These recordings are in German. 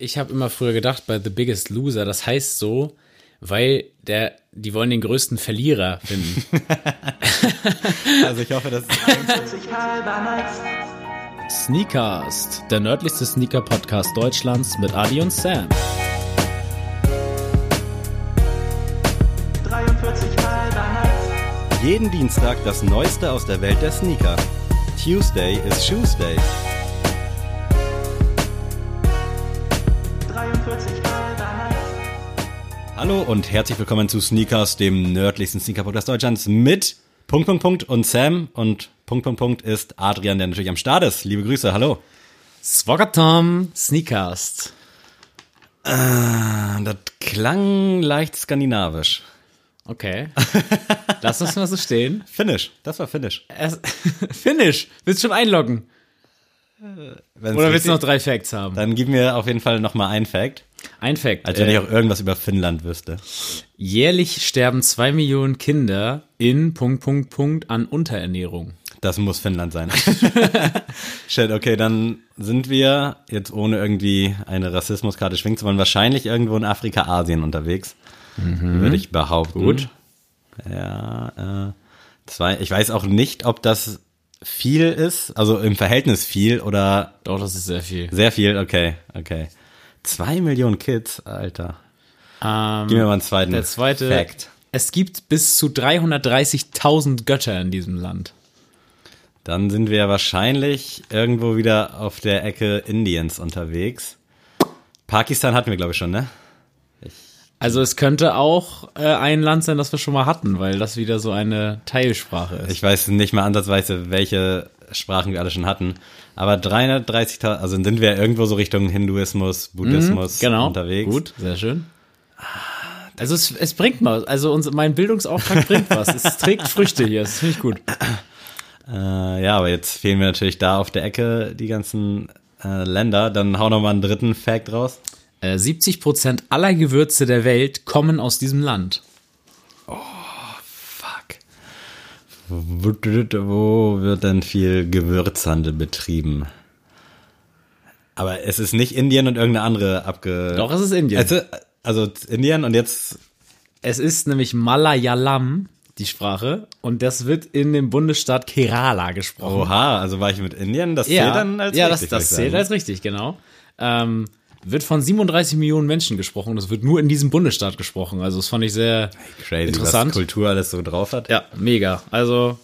ich habe immer früher gedacht, bei The Biggest Loser, das heißt so, weil der, die wollen den größten Verlierer finden. Also ich hoffe, dass Sneakast, der nördlichste Sneaker-Podcast Deutschlands mit Adi und Sam. 43 halber Nights. jeden Dienstag das Neueste aus der Welt der Sneaker. Tuesday is Shoes Day. Hallo und herzlich willkommen zu Sneakers, dem nördlichsten Sneaker-Podcast Deutschlands mit Punkt, Punkt, Punkt und Sam und Punkt, Punkt, Punkt ist Adrian, der natürlich am Start ist. Liebe Grüße, hallo. Swaggertom Sneakast. Ah, Das klang leicht skandinavisch. Okay. Lass uns mal so stehen. Finnish, das war Finnish. Erst, Finish. Willst du schon einloggen? Wenn's Oder willst du noch drei Facts haben? Dann gib mir auf jeden Fall nochmal ein Fact, Ein Fact. als wenn äh, ich auch irgendwas über Finnland wüsste. jährlich sterben zwei Millionen Kinder in Punkt, Punkt, Punkt an Unterernährung. Das muss Finnland sein. Shit, okay, dann sind wir jetzt ohne irgendwie eine Rassismuskarte schwingen zu wollen, wahrscheinlich irgendwo in Afrika, Asien unterwegs. Würde ich behaupten. Gut. Ja, äh, zwei. Ich weiß auch nicht, ob das viel ist, also im Verhältnis viel oder Doch, das ist sehr viel. sehr viel. Okay, okay. Zwei Millionen Kids, Alter. Ähm, Gib mir mal einen zweiten. der zweite. Fact. Es gibt bis zu 330.000 Götter in diesem Land. Dann sind wir wahrscheinlich irgendwo wieder auf der Ecke Indiens unterwegs. Pakistan hatten wir, glaube ich, schon, ne? Also es könnte auch äh, ein Land sein, das wir schon mal hatten, weil das wieder so eine Teilsprache ist. Ich weiß nicht mal ansatzweise, welche Sprachen wir alle schon hatten. Aber 330.000, also sind wir irgendwo so Richtung Hinduismus, Buddhismus genau. unterwegs. Gut, sehr schön. Also es, es bringt mal, also uns, mein Bildungsauftrag bringt was. Es trägt Früchte hier, das finde ich gut. Äh, ja, aber jetzt fehlen mir natürlich da auf der Ecke die ganzen äh, Länder. Dann hau noch mal einen dritten Fact raus. Äh, 70% aller Gewürze der Welt kommen aus diesem Land. Fuck. Wo wird denn viel Gewürzhandel betrieben? Aber es ist nicht Indien und irgendeine andere abge... Doch, es ist Indien. Also, also Indien und jetzt Es ist nämlich Malayalam, die Sprache, und das wird in dem Bundesstaat Kerala gesprochen. Oha, also war ich mit Indien, das zählt dann als ja, richtig, das, das ich zählt als richtig, genau. Ähm, wird von 37 Millionen Menschen gesprochen. Das wird nur in diesem Bundesstaat gesprochen. Also das fand ich sehr Crazy, interessant. was Kultur alles so drauf hat. Ja, mega. Also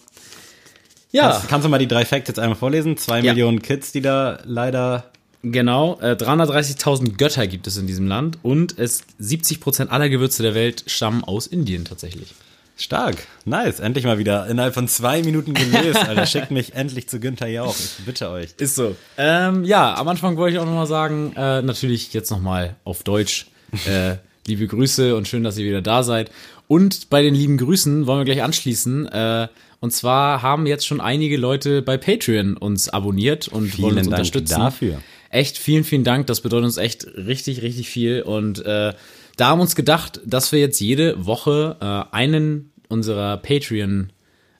ja, Kannst, kannst du mal die drei Facts jetzt einmal vorlesen? Zwei Ja. Millionen Kids, die da leider... genau. Äh, 330.000 Götter gibt es in diesem Land und es 70 Prozent aller Gewürze der Welt stammen aus Indien tatsächlich. Stark, nice, endlich mal wieder innerhalb von zwei Minuten gelöst, Alter. Schickt mich endlich zu Günther Jauch, ich bitte euch. Ist so. Ähm, ja, am Anfang wollte ich auch noch mal sagen, äh, natürlich jetzt noch mal auf Deutsch. Äh, liebe Grüße und schön, dass ihr wieder da seid. Und bei den lieben Grüßen wollen wir gleich anschließen. Äh, und zwar haben jetzt schon einige Leute bei Patreon uns abonniert und Vielen wollen uns Dank unterstützen. dafür. Echt vielen, vielen Dank. Das bedeutet uns echt richtig, richtig viel. Und äh, da haben wir uns gedacht, dass wir jetzt jede Woche äh, einen unserer Patreon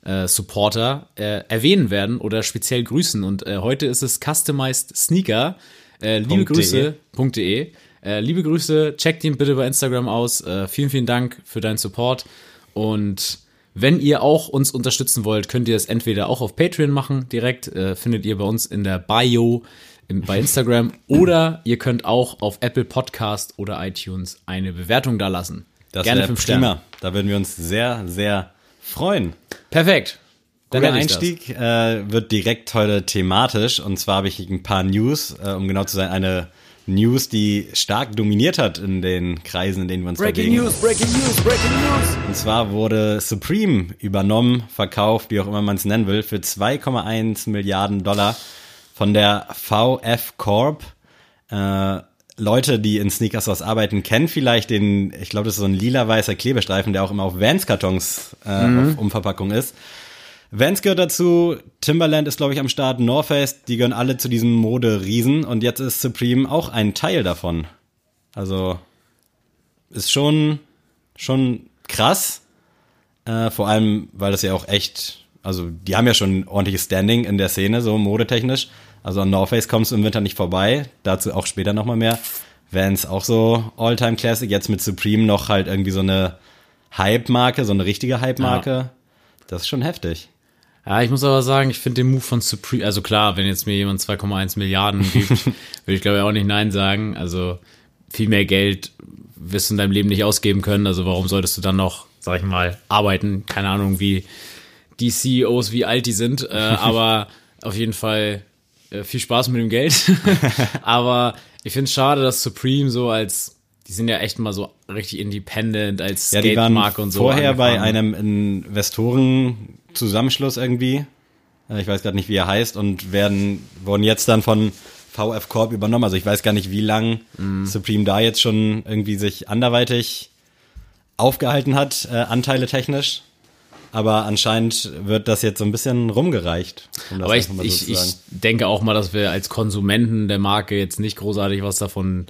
äh, Supporter äh, erwähnen werden oder speziell grüßen. Und äh, heute ist es Customized Sneaker. Äh, liebe Punkt de. Grüße. .de. Äh, liebe Grüße, checkt ihn bitte bei Instagram aus. Äh, vielen, vielen Dank für deinen Support. Und wenn ihr auch uns unterstützen wollt, könnt ihr es entweder auch auf Patreon machen, direkt äh, findet ihr bei uns in der Bio bei Instagram oder ihr könnt auch auf Apple Podcast oder iTunes eine Bewertung da lassen. Das Gerne fünf Sterne. Da würden wir uns sehr, sehr freuen. Perfekt. Dann Der. Einstieg äh, wird direkt heute thematisch und zwar habe ich ein paar News, äh, um genau zu sein, eine News, die stark dominiert hat in den Kreisen, in denen wir uns bewegen. breaking news, breaking news. Und zwar wurde Supreme übernommen, verkauft, wie auch immer man es nennen will, für 2,1 Milliarden Dollar von der VF Corp. Äh, Leute, die in Sneakers was arbeiten, kennen vielleicht den, ich glaube, das ist so ein lila-weißer Klebestreifen, der auch immer auf Vans-Kartons äh, auf Umverpackung ist. Vans gehört dazu, Timberland ist, glaube ich, am Start, North Face, die gehören alle zu diesem Mode-Riesen und jetzt ist Supreme auch ein Teil davon. Also ist schon, schon krass. Äh, vor allem, weil das ja auch echt, also die haben ja schon ein ordentliches Standing in der Szene, so modetechnisch. Also an North Face kommst du im Winter nicht vorbei. Dazu auch später nochmal mehr. Vans auch so All-Time Classic. Jetzt mit Supreme noch halt irgendwie so eine Hype-Marke, so eine richtige Hype-Marke. Das ist schon heftig. Ja, ich muss aber sagen, ich finde den Move von Supreme, also klar, wenn jetzt mir jemand 2,1 Milliarden gibt, würde ich glaube ich auch nicht Nein sagen. Also viel mehr Geld wirst du in deinem Leben nicht ausgeben können. Also warum solltest du dann noch, sag ich mal, arbeiten? Keine Ahnung, wie die CEOs, wie alt die sind. Äh, aber auf jeden Fall äh, viel Spaß mit dem Geld. aber ich finde es schade, dass Supreme so als, die sind ja echt mal so richtig independent als Ja, die waren Skate-Marke und so. vorher bei angefangen. einem Investorenzusammenschluss irgendwie. Äh, Ich weiß gerade nicht, wie er heißt und werden, wurden jetzt dann von VF Corp übernommen. Also ich weiß gar nicht, wie lang Mhm. Supreme da jetzt schon irgendwie sich anderweitig aufgehalten hat, äh, Anteile technisch. Aber anscheinend wird das jetzt so ein bisschen rumgereicht. Um das Aber ich, so ich, ich denke auch mal, dass wir als Konsumenten der Marke jetzt nicht großartig was davon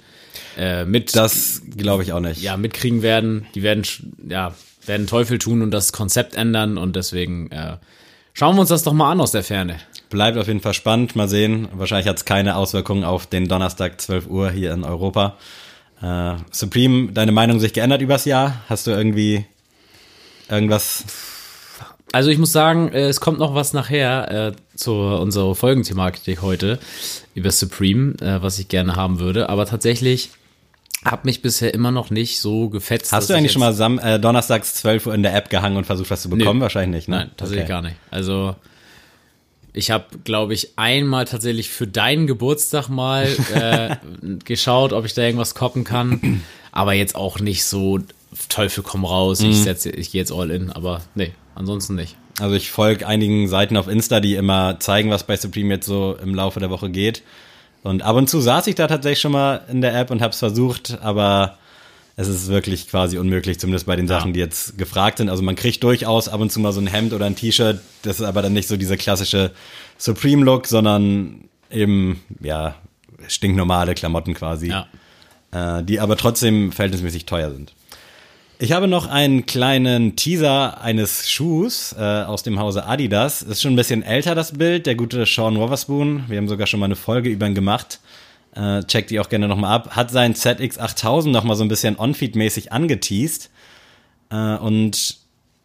äh, mit, Das glaube ich auch nicht. ja, mitkriegen werden. Die werden, ja, werden Teufel tun und das Konzept ändern und deswegen äh, schauen wir uns das doch mal an aus der Ferne. Bleibt auf jeden Fall spannend. Mal sehen. Wahrscheinlich hat es keine Auswirkungen auf den Donnerstag 12 Uhr hier in Europa. Äh, Supreme, deine Meinung sich geändert übers Jahr? Hast du irgendwie irgendwas? Also ich muss sagen, äh, es kommt noch was nachher äh, zu unserer Folgenthematik heute über Supreme, äh, was ich gerne haben würde. Aber tatsächlich hat mich bisher immer noch nicht so gefetzt. Hast du ich eigentlich schon mal Sam äh, donnerstags 12 Uhr in der App gehangen und versucht, was zu bekommen? Wahrscheinlich nicht, ne? Nein, tatsächlich Okay. gar nicht. Also ich habe, glaube ich, einmal tatsächlich für deinen Geburtstag mal äh, geschaut, ob ich da irgendwas koppen kann. Aber jetzt auch nicht so Teufel komm raus. Mhm. Ich setze, ich gehe jetzt all in. Aber nee, ansonsten nicht. Also ich folge einigen Seiten auf Insta, die immer zeigen, was bei Supreme jetzt so im Laufe der Woche geht. Und ab und zu saß ich da tatsächlich schon mal in der App und habe es versucht, aber es ist wirklich quasi unmöglich, zumindest bei den Sachen, die jetzt gefragt sind. Also man kriegt durchaus ab und zu mal so ein Hemd oder ein T-Shirt. Das ist aber dann nicht so dieser klassische Supreme-Look, sondern eben, ja, stinknormale Klamotten quasi Ja. äh, die aber trotzdem verhältnismäßig teuer sind. Ich habe noch einen kleinen Teaser eines Schuhs äh, aus dem Hause Adidas. Ist schon ein bisschen älter das Bild, der gute Sean Wotherspoon. Wir haben sogar schon mal eine Folge über ihn gemacht. Äh, checkt die auch gerne nochmal ab. Hat sein ZX8000 nochmal so ein bisschen On-Feed-mäßig angeteased. Äh, und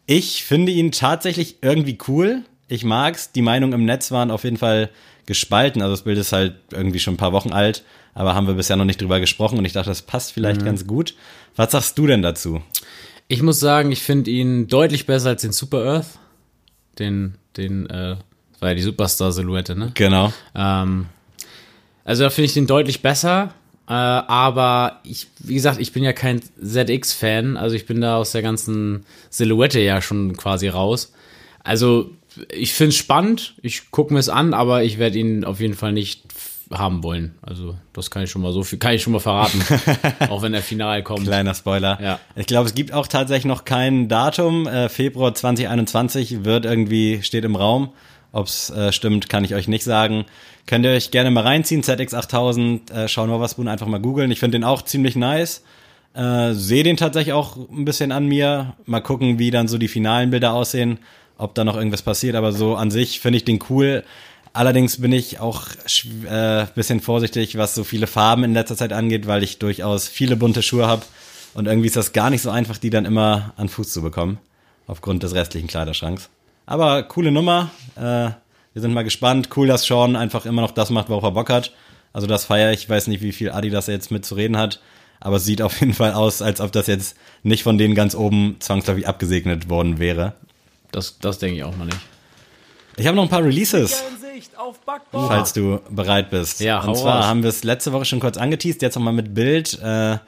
ich finde ihn tatsächlich irgendwie cool. Ich mag's. Die Meinungen im Netz waren auf jeden Fall gespalten. Also das Bild ist halt irgendwie schon ein paar Wochen alt, aber haben wir bisher noch nicht drüber gesprochen und ich dachte, das passt vielleicht ganz gut. Was sagst du denn dazu? Ich muss sagen, ich finde ihn deutlich besser als den Super Earth. Den, den, äh, war ja die Superstar-Silhouette, ne? Genau. Ähm, also da finde ich den deutlich besser. Äh, aber ich, wie gesagt, ich bin ja kein ZX-Fan. Also ich bin da aus der ganzen Silhouette ja schon quasi raus. Also ich finde es spannend. Ich gucke mir es an, aber ich werde ihn auf jeden Fall nicht haben wollen. Also das kann ich schon mal so viel, kann ich schon mal verraten. auch wenn er final kommt. Kleiner Spoiler. Ja. Ich glaube, es gibt auch tatsächlich noch kein Datum. Äh, Februar 2021 wird irgendwie, steht im Raum. Ob es äh, stimmt, kann ich euch nicht sagen. Könnt ihr euch gerne mal reinziehen, ZX8000, äh, Sean Wotherspoon einfach mal googeln. Ich finde den auch ziemlich nice. Äh, Sehe den tatsächlich auch ein bisschen an mir. Mal gucken, wie dann so die finalen Bilder aussehen, ob da noch irgendwas passiert. Aber so an sich finde ich den cool. Allerdings bin ich auch äh, bisschen vorsichtig, was so viele Farben in letzter Zeit angeht, weil ich durchaus viele bunte Schuhe habe. Und irgendwie ist das gar nicht so einfach, die dann immer an Fuß zu bekommen. Aufgrund des restlichen Kleiderschranks. Aber coole Nummer. Äh, wir sind mal gespannt. Cool, dass Sean einfach immer noch das macht, worauf er Bock hat. Also das feiere ich. Ich weiß nicht, wie viel Adidas er jetzt mit zu reden hat. Aber es sieht auf jeden Fall aus, als ob das jetzt nicht von denen ganz oben zwangsläufig abgesegnet worden wäre. Das, das denke ich auch mal nicht. Ich habe noch ein paar Releases. Sicht auf Backbord. falls du bereit bist. Ja, Und zwar raus. haben wir es letzte Woche schon kurz angeteased, jetzt nochmal mit Bild. Äh,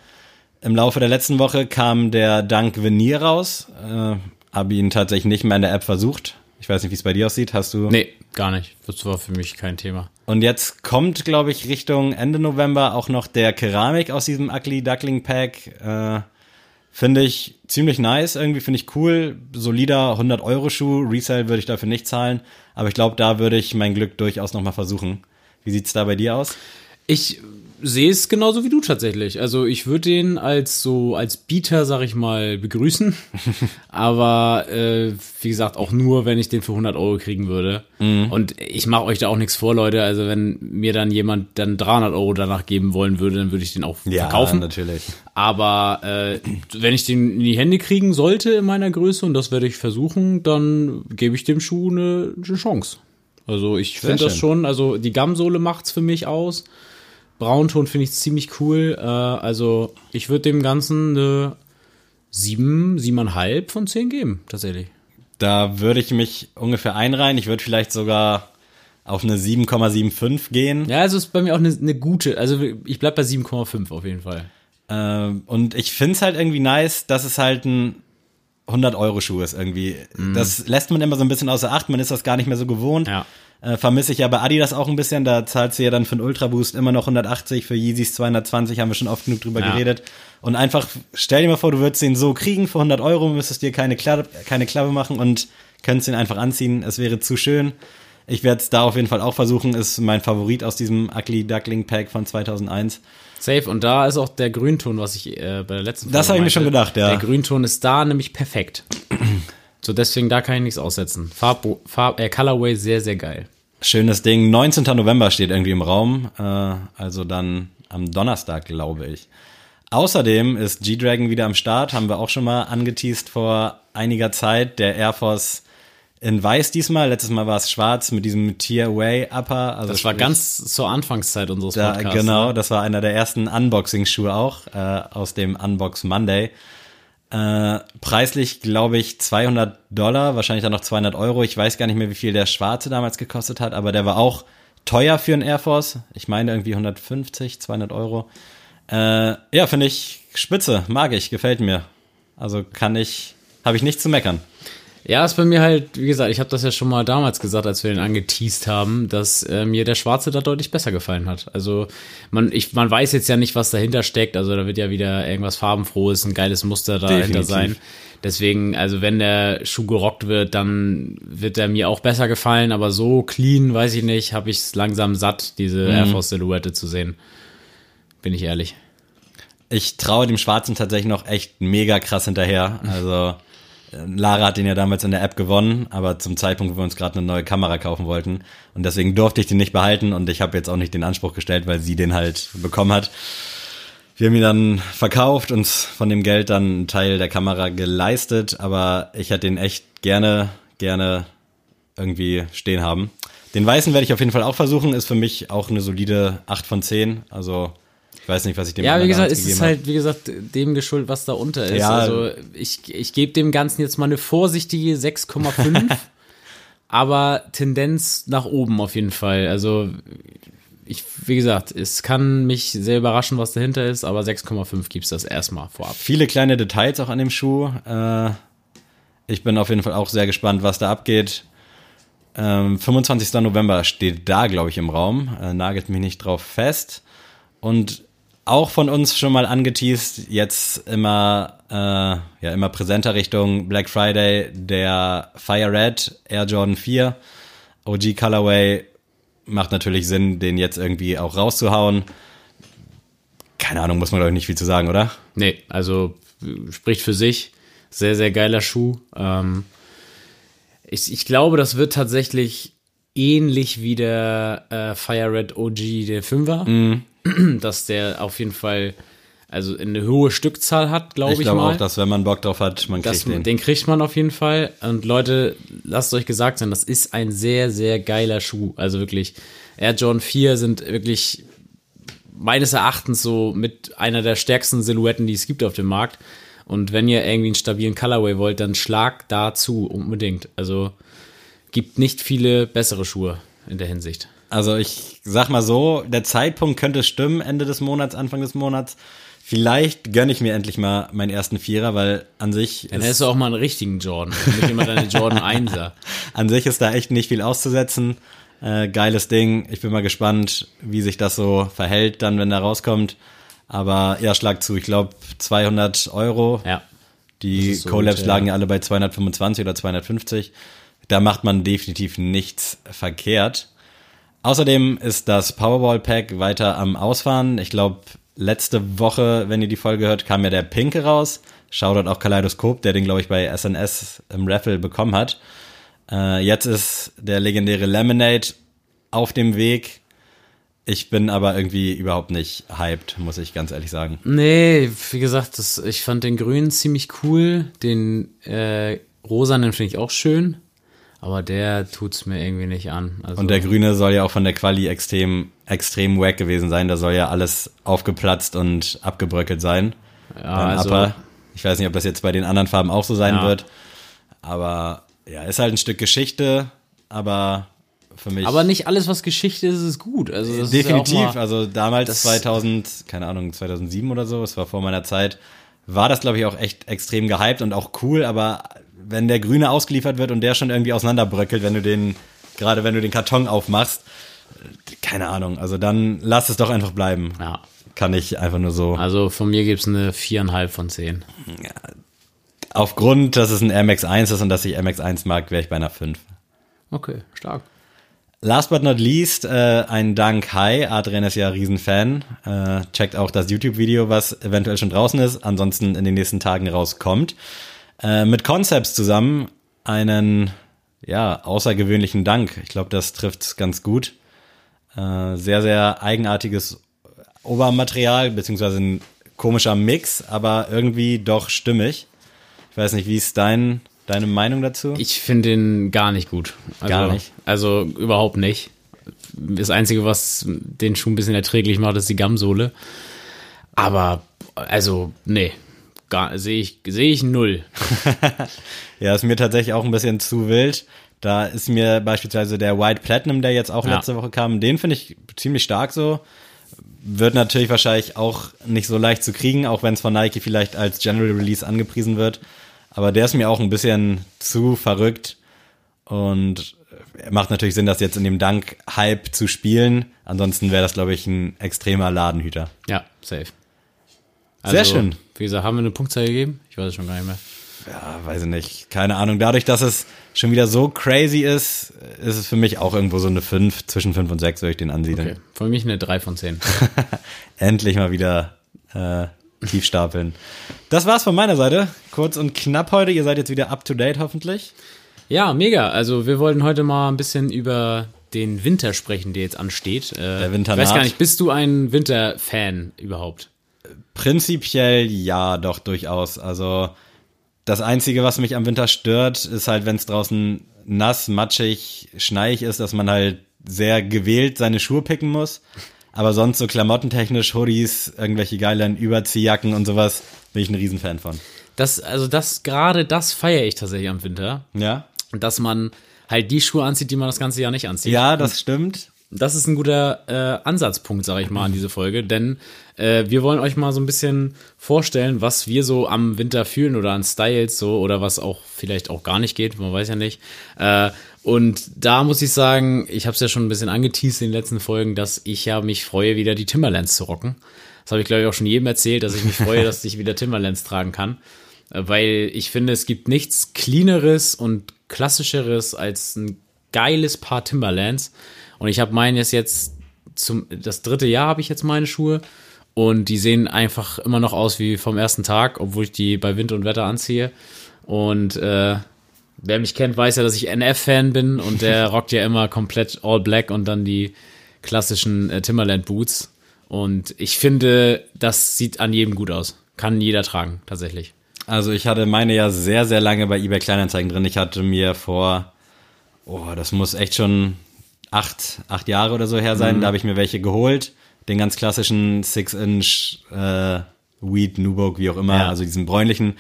Im Laufe der letzten Woche kam der Dank Venier raus. Äh, habe ihn tatsächlich nicht mehr in der App versucht. Ich weiß nicht, wie es bei dir aussieht. Hast du? Nee, gar nicht. Das war für mich kein Thema. Und jetzt kommt, glaube ich, Richtung Ende November auch noch der Keramik aus diesem Ugly Duckling Pack. Äh, finde ich ziemlich nice, irgendwie finde ich cool. Solider 100 Euro Schuh, Resale würde ich dafür nicht zahlen. Aber ich glaube, da würde ich mein Glück durchaus nochmal versuchen. Wie sieht's da bei dir aus? Ich sehe es genauso wie du tatsächlich. Also ich würde den als so als Bieter, sag ich mal, begrüßen. Aber äh, wie gesagt, auch nur, wenn ich den für 100 Euro kriegen würde. Und ich mache euch da auch nichts vor, Leute. Also wenn mir dann jemand dann 300 Euro danach geben wollen würde, dann würde ich den auch verkaufen. natürlich. Aber äh, wenn ich den in die Hände kriegen sollte in meiner Größe, und das werde ich versuchen, dann gebe ich dem Schuh eine, eine Chance. Also ich finde das schon, also die Gamsohle macht's für mich aus. Braunton finde ich ziemlich cool. Äh, also ich würde dem Ganzen eine sieben, siebeneinhalb von zehn geben, tatsächlich. Da würde ich mich ungefähr einreihen. Ich würde vielleicht sogar auf eine 7,75 gehen. Ja, also ist bei mir auch eine, eine gute, also ich bleib bei 7,5 auf jeden Fall. Ähm, und ich find's halt irgendwie nice, dass es halt ein 100-Euro-Schuh ist irgendwie. Mhm. Das lässt man immer so ein bisschen außer Acht. Man ist das gar nicht mehr so gewohnt. Ja. Äh, vermisse ich ja bei Adidas auch ein bisschen. Da zahlst du ja dann für einen Ultra Boost immer noch 180, für Yeezys 220, haben wir schon oft genug drüber Ja. geredet. Und einfach, stell dir mal vor, du würdest den so kriegen für 100 Euro, müsstest dir keine Klappe, keine Klappe machen und könntest ihn einfach anziehen. Es wäre zu schön. Ich werde es da auf jeden Fall auch versuchen. Ist mein Favorit aus diesem Ugly Duckling Pack von 2001. Safe. Und da ist auch der Grünton, was ich äh, bei der letzten Das hab ich mir schon gedacht, ja. Der Grünton ist da nämlich perfekt. So, deswegen, da kann ich nichts aussetzen. Farb, Farb, äh, Colorway sehr, sehr geil. Schönes Ding. 19. November steht irgendwie im Raum. Äh, also dann am Donnerstag, glaube ich. Außerdem ist G-Dragon wieder am Start. Haben wir auch schon mal angeteased vor einiger Zeit. Der Air Force in weiß diesmal. Letztes Mal war es schwarz mit diesem Tier Way Upper. Also Das war ganz zur Anfangszeit unseres da, Podcasts. Genau, ne? das war einer der ersten Unboxing-Schuhe auch äh, aus dem Unbox Monday. Äh, preislich, glaube ich, 200 Dollar, wahrscheinlich dann noch 200 Euro. Ich weiß gar nicht mehr, wie viel der schwarze damals gekostet hat, aber der war auch teuer für einen Air Force. Ich meine irgendwie 150, 200 Euro. Äh, ja, finde ich spitze, mag ich, gefällt mir. Also kann ich, habe ich nichts zu meckern. Ja, ist bei mir halt, wie gesagt, ich habe das ja schon mal damals gesagt, als wir den angeteased haben, dass äh, mir der Schwarze da deutlich besser gefallen hat. Also man, ich, man weiß jetzt ja nicht, was dahinter steckt. Also da wird ja wieder irgendwas farbenfrohes, ein geiles Muster dahinter Definitiv. sein. Deswegen, also wenn der Schuh gerockt wird, dann wird er mir auch besser gefallen. Aber so clean, weiß ich nicht, habe ich es langsam satt, diese Mhm. Air Force Silhouette zu sehen. Bin ich ehrlich. Ich traue dem Schwarzen tatsächlich noch echt mega krass hinterher. Also Lara hat den ja damals in der App gewonnen, aber zum Zeitpunkt, wo wir uns gerade eine neue Kamera kaufen wollten. Und deswegen durfte ich den nicht behalten und ich habe jetzt auch nicht den Anspruch gestellt, weil sie den halt bekommen hat. Wir haben ihn dann verkauft, uns von dem Geld dann einen Teil der Kamera geleistet, aber ich hätte den echt gerne, gerne irgendwie stehen haben. Den weißen werde ich auf jeden Fall auch versuchen, ist für mich auch eine solide 8 von 10. Also ich weiß nicht, was ich dem Ja, wie gesagt, es ist halt, wie gesagt, dem geschuldet, was da unter ist. Ja. Also ich, ich gebe dem Ganzen jetzt mal eine vorsichtige 6,5, aber Tendenz nach oben auf jeden Fall. Also ich, wie gesagt, es kann mich sehr überraschen, was dahinter ist, aber 6,5 gibt's das erstmal vorab. Viele kleine Details auch an dem Schuh. Äh, ich bin auf jeden Fall auch sehr gespannt, was da abgeht. Ähm, 25. November steht da, glaube ich, im Raum. Äh, nagelt mich nicht drauf fest. Und auch von uns schon mal angeteased, jetzt immer, äh, ja, immer präsenter Richtung Black Friday, der Fire Red Air Jordan 4. OG Colorway macht natürlich Sinn, den jetzt irgendwie auch rauszuhauen. Keine Ahnung, muss man glaube ich nicht viel zu sagen, oder? Nee, also spricht für sich. Sehr, sehr geiler Schuh. Ähm, ich, ich glaube, das wird tatsächlich ähnlich wie der äh, Fire Red OG der 5er. Dass der auf jeden Fall also eine hohe Stückzahl hat, glaube ich, Ich glaube mal. auch, dass wenn man Bock drauf hat, man kriegt den. den kriegt man auf jeden Fall. Und Leute, lasst euch gesagt sein, das ist ein sehr, sehr geiler Schuh. Also wirklich, Air Jordan 4 sind wirklich meines Erachtens so mit einer der stärksten Silhouetten, die es gibt auf dem Markt. Und wenn ihr irgendwie einen stabilen Colorway wollt, dann schlag dazu unbedingt. Also gibt nicht viele bessere Schuhe in der Hinsicht. Also ich sag mal so, der Zeitpunkt könnte stimmen, Ende des Monats, Anfang des Monats. Vielleicht gönne ich mir endlich mal meinen ersten Vierer, weil an sich Dann ist, hättest du auch mal einen richtigen Jordan. Nicht immer deine Jordan 1er. an sich ist da echt nicht viel auszusetzen. Äh, geiles Ding. Ich bin mal gespannt, wie sich das so verhält, dann, wenn der rauskommt. Aber ja, schlag zu. Ich glaube 200 Euro. Ja. Die so Collabs gut, ja. lagen ja alle bei 225 oder 250. Da macht man definitiv nichts verkehrt. Außerdem ist das Powerball Pack weiter am Ausfahren. Ich glaube, letzte Woche, wenn ihr die Folge hört, kam ja der Pinke raus. Shoutout auch Kaleidoskop, der den, glaube ich, bei SNS im Raffle bekommen hat. Äh, jetzt ist der legendäre Lemonade auf dem Weg. Ich bin aber irgendwie überhaupt nicht hyped, muss ich ganz ehrlich sagen. Nee, wie gesagt, das, ich fand den grünen ziemlich cool. Den äh, rosanen finde ich auch schön. Aber der tut's mir irgendwie nicht an. Also, Und der Grüne soll ja auch von der Quali extrem, extrem wack gewesen sein. Da soll ja alles aufgeplatzt und abgebröckelt sein. ja, beim also, Upper. Ich weiß nicht, ob das jetzt bei den anderen Farben auch so sein Ja. wird. Aber ja, ist halt ein Stück Geschichte, aber für mich. aber nicht alles, was Geschichte ist, ist gut. Also das definitiv. Ist ja mal, also damals das- 2000, keine Ahnung, 2007 oder so, es war vor meiner Zeit, war das, glaube ich, auch echt extrem gehypt und auch cool. Aber wenn der Grüne ausgeliefert wird und der schon irgendwie auseinanderbröckelt, wenn du den, gerade wenn du den Karton aufmachst, keine Ahnung. Also dann lass es doch einfach bleiben. ja. Kann ich einfach nur so. Also von mir gibt's eine viereinhalb von zehn. Aufgrund, dass es ein MX1 ist und dass ich MX1 mag, wäre ich bei einer 5. Okay, stark. Last but not least, äh, ein Dank Hi. Adrian ist ja Riesenfan. Äh, checkt auch das YouTube-Video, was eventuell schon draußen ist, ansonsten in den nächsten Tagen rauskommt. Äh, mit Concepts zusammen einen, ja, außergewöhnlichen Dank. Ich glaube, das trifft ganz gut. Äh, sehr, sehr eigenartiges Obermaterial, beziehungsweise ein komischer Mix, aber irgendwie doch stimmig. Ich weiß nicht, wie ist dein, deine Meinung dazu? Ich finde den gar nicht gut. Also, Gar nicht? Also überhaupt nicht. Das Einzige, was den Schuh ein bisschen erträglich macht, ist die Gamsohle. Aber, also, nee. Gar- Sehe ich, sehe ich null. Ja, ist mir tatsächlich auch ein bisschen zu wild. Da ist mir beispielsweise der White Platinum, der jetzt auch Ja. letzte Woche kam, den finde ich ziemlich stark so. Wird natürlich wahrscheinlich auch nicht so leicht zu kriegen, auch wenn es von Nike vielleicht als General Release angepriesen wird. Aber der ist mir auch ein bisschen zu verrückt und macht natürlich Sinn, das jetzt in dem Dank-Hype zu spielen. Ansonsten wäre das, glaube ich, ein extremer Ladenhüter. Ja, safe. Sehr schön. Wie gesagt, haben wir eine Punktzahl gegeben? Ich weiß es schon gar nicht mehr. Ja, weiß ich nicht. Keine Ahnung. Dadurch, dass es schon wieder so crazy ist, ist es für mich auch irgendwo so eine 5, zwischen 5 und 6 würde ich den ansiedeln. Okay. Für mich eine 3 von 10. Endlich mal wieder äh, tief stapeln. Das war's von meiner Seite. Kurz und knapp heute. Ihr seid jetzt wieder up to date hoffentlich. Ja, mega. Also wir wollten heute mal ein bisschen über den Winter sprechen, der jetzt ansteht. Äh, Der Winter Ich weiß gar nicht, bist du ein Winterfan überhaupt? Prinzipiell ja, doch durchaus. Also das Einzige, was mich am Winter stört, ist halt, wenn es draußen nass, matschig, schneig ist, dass man halt sehr gewählt seine Schuhe picken muss. Aber sonst so klamottentechnisch, Hoodies, irgendwelche geilen Überziehjacken und sowas, bin ich ein Riesenfan von. Das, also das, gerade das feiere ich tatsächlich am Winter. Ja? Dass man halt die Schuhe anzieht, die man das ganze Jahr nicht anzieht. Ja, das stimmt. Das ist ein guter äh, Ansatzpunkt, sage ich mal, an diese Folge, denn äh, wir wollen euch mal so ein bisschen vorstellen, was wir so am Winter fühlen oder an Styles so oder was auch vielleicht auch gar nicht geht, man weiß ja nicht. Äh, und da muss ich sagen, ich habe es ja schon ein bisschen angeteased in den letzten Folgen, dass ich ja mich freue, wieder die Timberlands zu rocken. Das habe ich glaube ich auch schon jedem erzählt, dass ich mich freue, dass ich wieder Timberlands tragen kann, äh, weil ich finde, es gibt nichts cleaneres und klassischeres als ein geiles Paar Timberlands. Und ich habe meinen jetzt jetzt zum das dritte Jahr habe ich jetzt meine Schuhe und die sehen einfach immer noch aus wie vom ersten Tag, obwohl ich die bei Wind und Wetter anziehe. Und äh, wer mich kennt, weiß ja, dass ich NF-Fan bin und der rockt ja immer komplett all black und dann die klassischen äh, Timberland Boots. Und ich finde, das sieht an jedem gut aus. Kann jeder tragen, tatsächlich. Also ich hatte meine ja sehr, sehr lange bei eBay Kleinanzeigen drin. Ich hatte mir vor, oh, das muss echt schon acht, acht Jahre oder so her sein. Da habe ich mir welche geholt. Den ganz klassischen Six-Inch äh, Weed, Nubuck, wie auch immer, Ja. also diesen bräunlichen.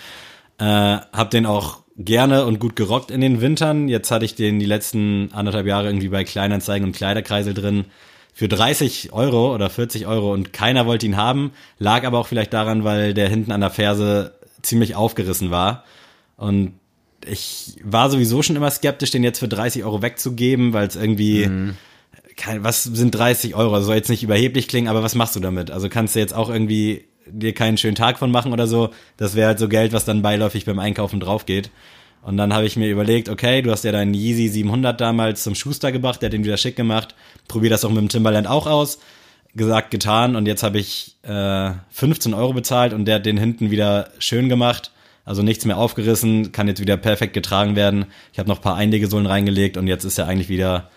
Äh, hab den auch gerne und gut gerockt in den Wintern. Jetzt hatte ich den die letzten anderthalb Jahre irgendwie bei Kleinanzeigen und Kleiderkreisel drin für 30 Euro oder 40 Euro und keiner wollte ihn haben. Lag aber auch vielleicht daran, weil der hinten an der Ferse ziemlich aufgerissen war. Und ich war sowieso schon immer skeptisch, den jetzt für 30 Euro wegzugeben, weil es irgendwie, kein, was sind 30 Euro? Soll jetzt nicht überheblich klingen, aber was machst du damit? Also kannst du jetzt auch irgendwie dir keinen schönen Tag von machen oder so. Das wäre halt so Geld, was dann beiläufig beim Einkaufen drauf geht. Und dann habe ich mir überlegt, okay, du hast ja deinen Yeezy 700 damals zum Schuster gebracht, der hat den wieder schick gemacht. Probier das auch mit dem Timberland auch aus. Gesagt, getan. Und jetzt habe ich äh, 15 Euro bezahlt und der hat den hinten wieder schön gemacht. Also nichts mehr aufgerissen, kann jetzt wieder perfekt getragen werden. Ich habe noch ein paar Einlegesohlen reingelegt und jetzt ist er eigentlich wieder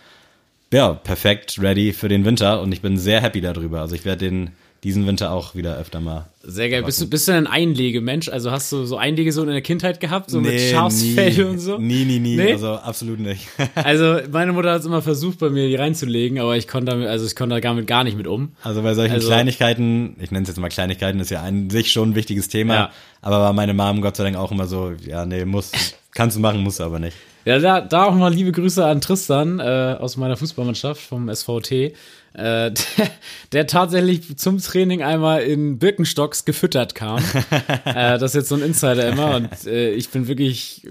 ja, perfekt ready für den Winter und ich bin sehr happy darüber. Also ich werde den diesen Winter auch wieder öfter mal. Sehr geil. Bist du, bist du ein Einlegemensch? Also hast du so Einlegesohlen in der Kindheit gehabt, so mit Nee, Schafsfell nie. und so? Nie, nie, nie. Nee? Also absolut nicht. Also meine Mutter hat es immer versucht, bei mir die reinzulegen, aber ich konnte damit, also ich konnte damit gar nicht mit um. Also bei solchen Also- Kleinigkeiten, ich nenne es jetzt mal Kleinigkeiten, ist ja an sich schon ein wichtiges Thema. Ja. Aber war meine Mom Gott sei Dank auch immer so, ja, nee, muss, kannst du machen, musst du aber nicht. Ja, da, da auch mal liebe Grüße an Tristan äh, aus meiner Fußballmannschaft vom SVT, äh, der, der tatsächlich zum Training einmal in Birkenstocks gefüttert kam. äh, das ist jetzt so ein Insider immer und äh, ich bin wirklich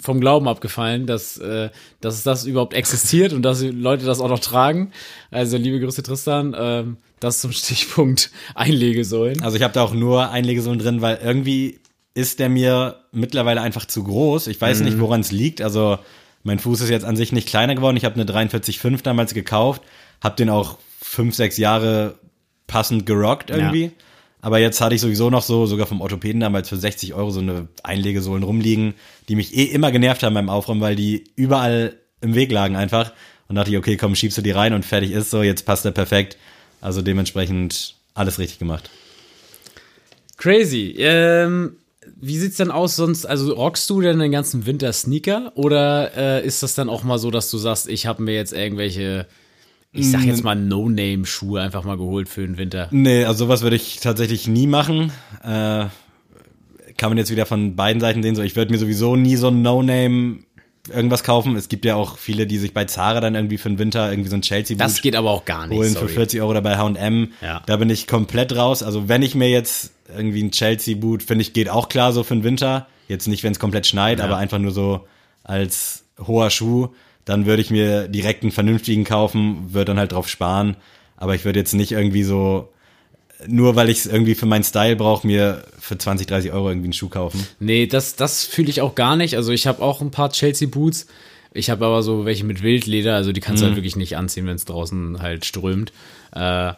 vom Glauben abgefallen, dass, äh, dass das überhaupt existiert und dass Leute das auch noch tragen. Also liebe Grüße Tristan, ähm, das zum Stichpunkt Einlegesäulen. Also ich habe da auch nur Einlegesohlen drin, weil irgendwie ist der mir mittlerweile einfach zu groß. Ich weiß nicht, woran es liegt. Also mein Fuß ist jetzt an sich nicht kleiner geworden. Ich habe eine 43,5 damals gekauft, habe den auch fünf, sechs Jahre passend gerockt irgendwie. Ja. Aber jetzt hatte ich sowieso noch so, sogar vom Orthopäden damals für 60 Euro so eine Einlegesohlen rumliegen, die mich eh immer genervt haben beim Aufräumen, weil die überall im Weg lagen einfach. Und dachte ich, okay, komm, schiebst du die rein und fertig ist so, jetzt passt der perfekt. Also dementsprechend alles richtig gemacht. Crazy. Ähm, wie sieht's denn aus sonst? Also rockst du denn den ganzen Winter Sneaker oder äh, ist das dann auch mal so, dass du sagst, ich habe mir jetzt irgendwelche, ich sag jetzt mal No-Name-Schuhe einfach mal geholt für den Winter? Nee, also sowas würde ich tatsächlich nie machen. Äh, kann man jetzt wieder von beiden Seiten sehen. So, ich würde mir sowieso nie so ein No-Name irgendwas kaufen. Es gibt ja auch viele, die sich bei Zara dann irgendwie für den Winter irgendwie so ein Chelsea Das geht aber auch gar nicht. holen sorry. für 40 Euro oder bei H&M. Ja. Da bin ich komplett raus. Also wenn ich mir jetzt irgendwie ein Chelsea-Boot, finde ich, geht auch klar so für den Winter. Jetzt nicht, wenn es komplett schneit, Ja. aber einfach nur so als hoher Schuh. Dann würde ich mir direkt einen vernünftigen kaufen, würde dann halt drauf sparen. Aber ich würde jetzt nicht irgendwie so, nur weil ich es irgendwie für meinen Style brauche, mir für 20, 30 Euro irgendwie einen Schuh kaufen. Nee, das, das fühle ich auch gar nicht. Also ich habe auch ein paar Chelsea Boots. Ich habe aber so welche mit Wildleder, also die kannst du halt wirklich nicht anziehen, wenn es draußen halt strömt. Äh,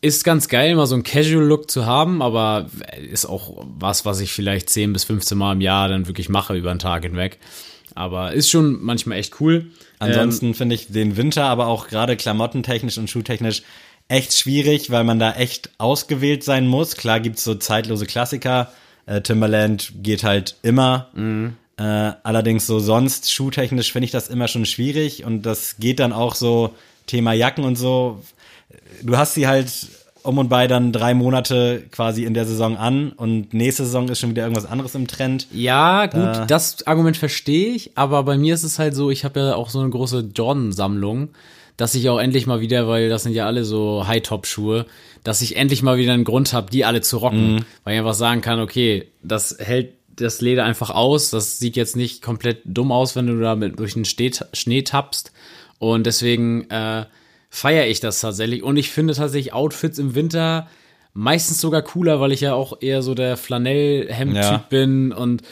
ist ganz geil, mal so einen Casual-Look zu haben, aber ist auch was, was ich vielleicht 10 bis 15 Mal im Jahr dann wirklich mache über den Tag hinweg. Aber ist schon manchmal echt cool. Ansonsten finde ich den Winter aber auch gerade klamottentechnisch und schuhtechnisch echt schwierig, weil man da echt ausgewählt sein muss. Klar gibt's so zeitlose Klassiker. Äh, Timberland geht halt immer. Äh, allerdings so sonst schuhtechnisch finde ich das immer schon schwierig und das geht dann auch so Thema Jacken und so. Du hast sie halt um und bei dann drei Monate quasi in der Saison an und nächste Saison ist schon wieder irgendwas anderes im Trend. Ja, gut, Äh. das Argument verstehe ich, aber bei mir ist es halt so, ich habe ja auch so eine große Jordan-Sammlung, dass ich auch endlich mal wieder, weil das sind ja alle so High-Top-Schuhe, dass ich endlich mal wieder einen Grund habe, die alle zu rocken, weil ich einfach sagen kann, okay, das hält das Leder einfach aus, das sieht jetzt nicht komplett dumm aus, wenn du da mit durch den Schnee, Schnee tappst und deswegen äh, feiere ich das tatsächlich und ich finde tatsächlich Outfits im Winter meistens sogar cooler, weil ich ja auch eher so der Flanellhemd-Typ Ja. bin und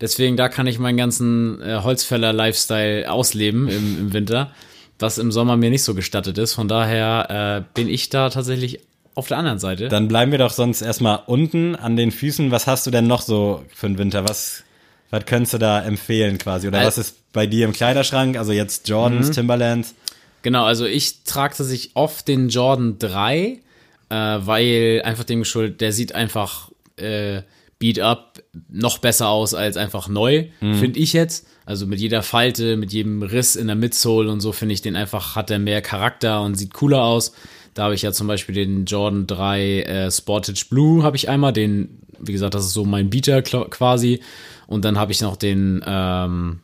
deswegen da kann ich meinen ganzen äh, Holzfäller-Lifestyle ausleben im, im Winter, was im Sommer mir nicht so gestattet ist. Von daher äh, bin ich da tatsächlich auf der anderen Seite. Dann bleiben wir doch sonst erstmal unten an den Füßen. Was hast du denn noch so für den Winter? Was, was könntest du da empfehlen quasi? Oder Al- was ist bei dir im Kleiderschrank? Also jetzt Jordans, Timberlands. Genau, also ich trage tatsächlich oft den Jordan 3, äh, weil einfach dem geschuldet, der sieht einfach äh, beat up noch besser aus als einfach neu, finde ich jetzt. Also mit jeder Falte, mit jedem Riss in der Midsole und so finde ich den einfach, hat er mehr Charakter und sieht cooler aus. Da habe ich ja zum Beispiel den Jordan 3 äh, Sportage Blue, habe ich einmal, den, wie gesagt, das ist so mein Beater quasi. Und dann habe ich noch den, ähm,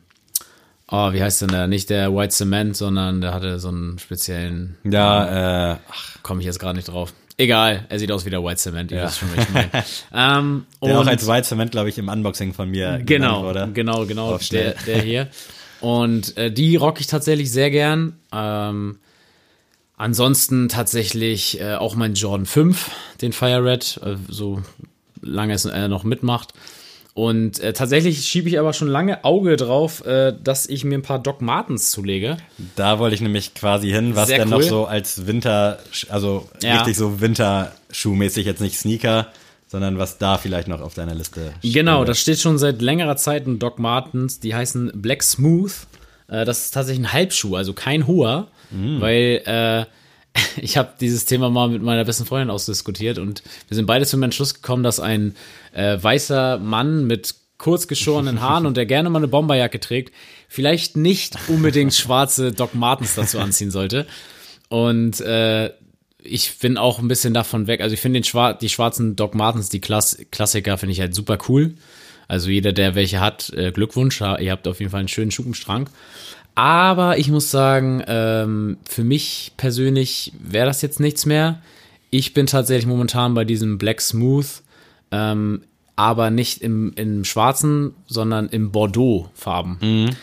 oh, wie heißt denn der? Nicht der White Cement, sondern der hatte so einen speziellen, Ja, äh, komme ich jetzt gerade nicht drauf. Egal, er sieht aus wie der White Cement, ihr wisst schon, was ich meine. ähm, der auch als White Cement, glaube ich, im Unboxing von mir Genau, wurde. genau, genau, der, der hier. Und äh, die rock ich tatsächlich sehr gern. Ähm, ansonsten tatsächlich äh, auch mein Jordan 5, den Fire Red, äh, so lange es er noch mitmacht. Und äh, tatsächlich schiebe ich aber schon lange Auge drauf, äh, dass ich mir ein paar Doc Martens zulege. Da wollte ich nämlich quasi hin, was Sehr denn cool. noch so als Winter, also Ja. richtig so Winterschuhmäßig, jetzt nicht Sneaker, sondern was da vielleicht noch auf deiner Liste steht. Genau, das steht schon seit längerer Zeit in Doc Martens. Die heißen Black Smooth. Äh, das ist tatsächlich ein Halbschuh, also kein hoher, weil äh, ich habe dieses Thema mal mit meiner besten Freundin ausdiskutiert und wir sind beide zum Entschluss gekommen, dass ein äh, weißer Mann mit kurz geschorenen Haaren und der gerne mal eine Bomberjacke trägt, vielleicht nicht unbedingt schwarze Doc Martens dazu anziehen sollte. Und äh, ich bin auch ein bisschen davon weg. Also ich finde Schwar die schwarzen Doc Martens, die Klass Klassiker, finde ich halt super cool. Also jeder, der welche hat, äh, Glückwunsch. Ihr habt auf jeden Fall einen schönen Schuh im Schrank. Aber ich muss sagen, ähm, für mich persönlich wäre das jetzt nichts mehr. Ich bin tatsächlich momentan bei diesem Black Smooth, ähm, aber nicht im, im schwarzen, sondern im Bordeaux-Farben.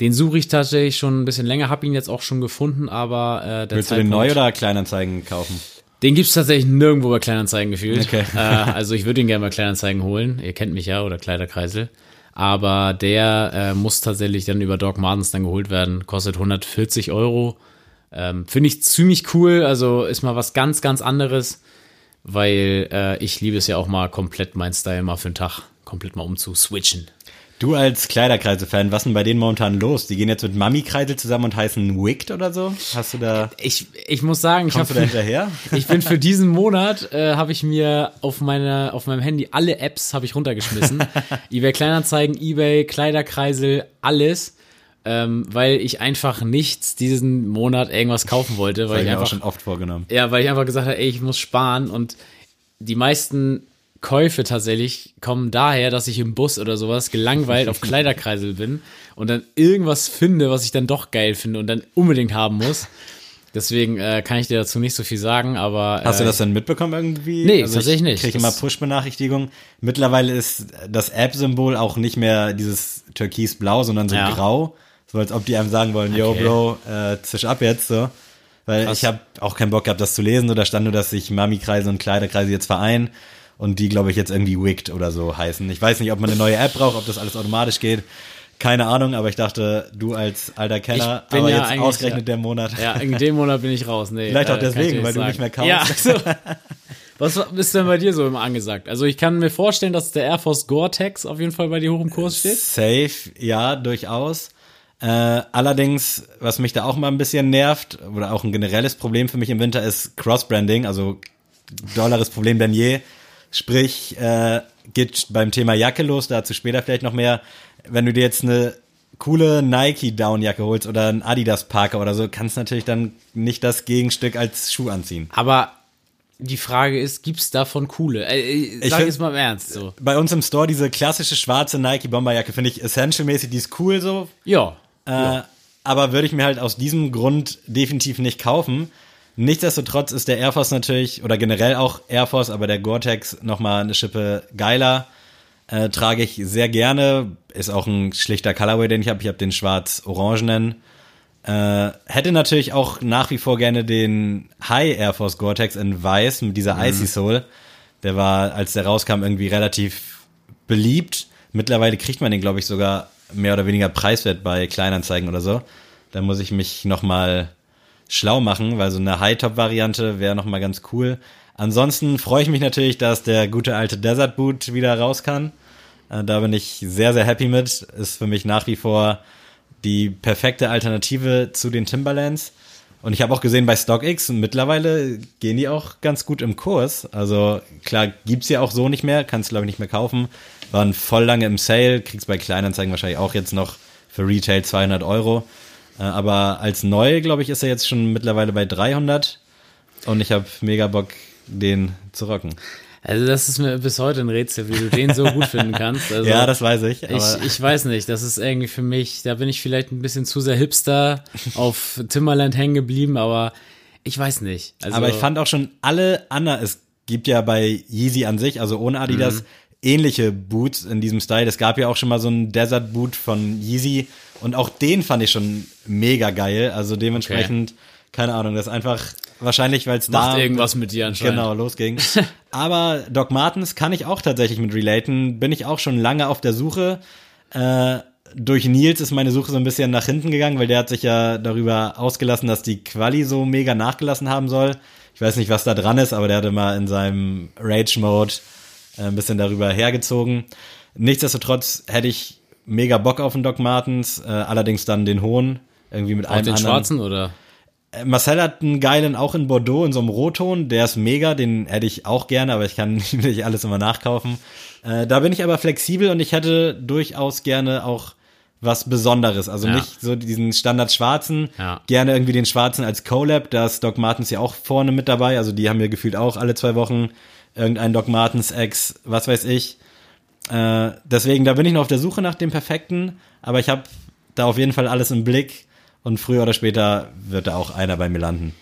Den suche ich tatsächlich schon ein bisschen länger, habe ihn jetzt auch schon gefunden, aber äh, der Willst du den Zeitpunkt- neu oder Kleinanzeigen kaufen? den gibt's tatsächlich nirgendwo bei Kleinanzeigen gefühlt. Okay. Äh, also ich würde ihn gerne bei Kleinanzeigen holen. Ihr kennt mich ja oder Kleiderkreisel. Aber der äh, muss tatsächlich dann über Doc Martens dann geholt werden. Kostet 140 Euro. Ähm, Finde ich ziemlich cool. Also ist mal was ganz, ganz anderes. Weil äh, ich liebe es ja auch mal komplett mein Style mal für einen Tag komplett mal umzuswitchen. Du als Kleiderkreise-Fan, was ist denn bei denen momentan los? Die gehen jetzt mit Mami-Kreisel zusammen und heißen Wicked oder so? Hast du da, Ich, ich muss sagen, ich da habe hinterher? Ich bin für diesen Monat äh, habe ich mir auf meine auf meinem Handy alle Apps habe ich runtergeschmissen. eBay Kleinanzeigen, eBay Kleiderkreisel, alles, ähm, weil ich einfach nichts diesen Monat irgendwas kaufen wollte, Das weil habe ich ich mir auch einfach schon oft vorgenommen. ja, weil ich einfach gesagt habe, ey, ich muss sparen und die meisten Käufe tatsächlich kommen daher, dass ich im Bus oder sowas gelangweilt auf Kleiderkreisel bin und dann irgendwas finde, was ich dann doch geil finde und dann unbedingt haben muss. Deswegen äh, kann ich dir dazu nicht so viel sagen, aber Hast äh, du das denn mitbekommen irgendwie? Nee, tatsächlich nicht. Ich kriege immer Push-Benachrichtigungen. Mittlerweile ist das App-Symbol auch nicht mehr dieses türkisblau, sondern so Ja. grau. So als ob die einem sagen wollen, yo Okay. Bro, äh, zisch ab jetzt so. Weil Krass. ich habe auch keinen Bock gehabt, das zu lesen. Oder stand nur, dass sich Mami-Kreise und Kleiderkreise jetzt vereinen. Und die, glaube ich, jetzt irgendwie Wicked oder so heißen. Ich weiß nicht, ob man eine neue App braucht, ob das alles automatisch geht. Keine Ahnung, aber ich dachte, du als alter Kenner, Ich bin aber ja jetzt ausgerechnet ja. der Monat. ja, in dem Monat bin ich raus. Nee, Vielleicht auch äh, deswegen, weil du sagen. nicht mehr kaufst. Ja, so. Was ist denn bei dir so immer angesagt? Also ich kann mir vorstellen, dass der Air Force Gore-Tex auf jeden Fall bei dir hoch im Kurs steht. Safe, ja, durchaus. Äh, allerdings, was mich da auch mal ein bisschen nervt, oder auch ein generelles Problem für mich im Winter ist Cross-Branding, also dolleres Problem denn je. Sprich, äh, geht beim Thema Jacke los, dazu später vielleicht noch mehr. Wenn du dir jetzt eine coole Nike Downjacke holst oder ein Adidas Parker oder so, kannst du natürlich dann nicht das Gegenstück als Schuh anziehen. Aber die Frage ist, gibt's davon coole? Äh, äh, sag find- jetzt mal im Ernst so. Bei uns im Store diese klassische schwarze Nike Bomberjacke finde ich essential-mäßig, die ist cool so, Ja. Äh, aber würde ich mir halt aus diesem Grund definitiv nicht kaufen. Nichtsdestotrotz ist der Air Force natürlich, oder generell auch Air Force, aber der Gore-Tex nochmal eine Schippe geiler. Äh, trage ich sehr gerne. Ist auch ein schlichter Colorway, den ich habe. Ich habe den schwarz-orangenen. Äh, hätte natürlich auch nach wie vor gerne den High Air Force Gore-Tex in weiß mit dieser Icy Soul. Der war, als der rauskam, irgendwie relativ beliebt. Mittlerweile kriegt man den, glaube ich, sogar mehr oder weniger preiswert bei Kleinanzeigen oder so. Da muss ich mich noch mal schlau machen, weil so eine High-Top-Variante wäre noch mal ganz cool. Ansonsten freue ich mich natürlich, dass der gute alte Desert Boot wieder raus kann. Äh, Da bin ich sehr, sehr happy mit. Ist für mich nach wie vor die perfekte Alternative zu den Timberlands. Und ich habe auch gesehen bei StockX, mittlerweile gehen die auch ganz gut im Kurs. Also klar, gibt's ja auch so nicht mehr, kannst glaube ich nicht mehr kaufen. Waren voll lange im Sale, kriegst bei Kleinanzeigen wahrscheinlich auch jetzt noch für Retail 200 Euro. Äh, Aber als neu, glaube ich, ist er jetzt schon mittlerweile bei 300. Und ich habe mega Bock, den zu rocken. Also das ist mir bis heute ein Rätsel, wie du den so gut finden kannst. Also ja, das weiß ich. Ich, ich weiß nicht, das ist irgendwie für mich, da bin ich vielleicht ein bisschen zu sehr Hipster auf Timberland hängen geblieben, aber ich weiß nicht. Also, Aber ich fand auch schon alle anderen, es gibt ja bei Yeezy an sich, also ohne Adidas, Mhm. Ähnliche Boots in diesem Style. Es gab ja auch schon mal so einen Desert Boot von Yeezy und auch den fand ich schon mega geil. Also dementsprechend Keine Ahnung, das ist einfach wahrscheinlich, weil es da Macht irgendwas mit dir anscheinend. Genau, losging. Aber Doc Martens kann ich auch tatsächlich mit relaten. Bin ich auch schon lange auf der Suche. Äh, durch Nils ist meine Suche so ein bisschen nach hinten gegangen, weil der hat sich ja darüber ausgelassen, dass die Quali so mega nachgelassen haben soll. Ich weiß nicht, was da dran ist, aber der hatte mal in seinem Rage-Mode ein bisschen darüber hergezogen. Nichtsdestotrotz hätte ich mega Bock auf den Doc Martens, äh, allerdings dann den hohen, irgendwie mit Auch einem den anderen. schwarzen oder? Äh, Marcel hat einen geilen auch in Bordeaux in so einem Rotton, der ist mega, den hätte ich auch gerne, aber ich kann nicht alles immer nachkaufen. Äh, da bin ich aber flexibel und ich hätte durchaus gerne auch was Besonderes, also Ja. nicht so diesen Standard schwarzen, Ja. gerne irgendwie den schwarzen als Collab, da ist Doc Martens ja auch vorne mit dabei, also die haben wir gefühlt auch alle zwei Wochen irgendein Doc Martens Ex, was weiß ich. Äh, deswegen, da bin ich noch auf der Suche nach dem perfekten, aber ich habe da auf jeden Fall alles im Blick und früher oder später wird da auch einer bei mir landen.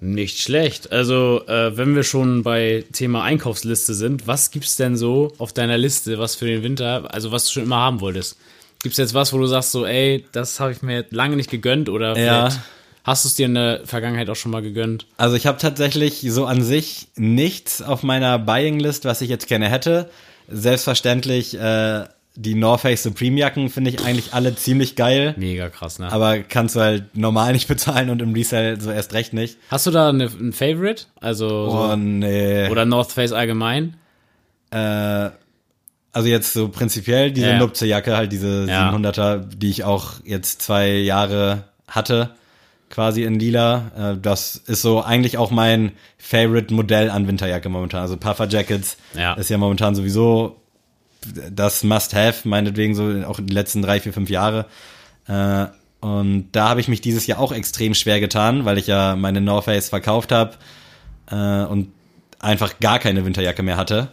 Nicht schlecht. Also, äh, wenn wir schon bei Thema Einkaufsliste sind, was gibt's denn so auf deiner Liste, was für den Winter, also was du schon immer haben wolltest? Gibt's jetzt was, wo du sagst so, ey, das habe ich mir lange nicht gegönnt oder Ja. vielleicht hast du es dir in der Vergangenheit auch schon mal gegönnt? Also ich habe tatsächlich so an sich nichts auf meiner Buying-List, was ich jetzt gerne hätte. Selbstverständlich äh, die North Face Supreme Jacken finde ich eigentlich alle ziemlich geil, Mega krass, ne? aber kannst du halt normal nicht bezahlen und im Resell so erst recht nicht. hast du da eine, ein Favorite? Also, so, Oh nee. oder North Face allgemein? Äh, also jetzt so prinzipiell diese Ja. Nupze-Jacke, halt diese Ja. 700er, die ich auch jetzt zwei Jahre hatte, quasi in lila. Äh, das ist so eigentlich auch mein Favorite-Modell an Winterjacke momentan. Also Puffer Jackets Ja. ist ja momentan sowieso das Must-Have, meinetwegen so auch die letzten drei, vier, fünf Jahre. Äh, und da habe ich mich dieses Jahr auch extrem schwer getan, weil ich ja meine North Face verkauft habe äh, und einfach gar keine Winterjacke mehr hatte.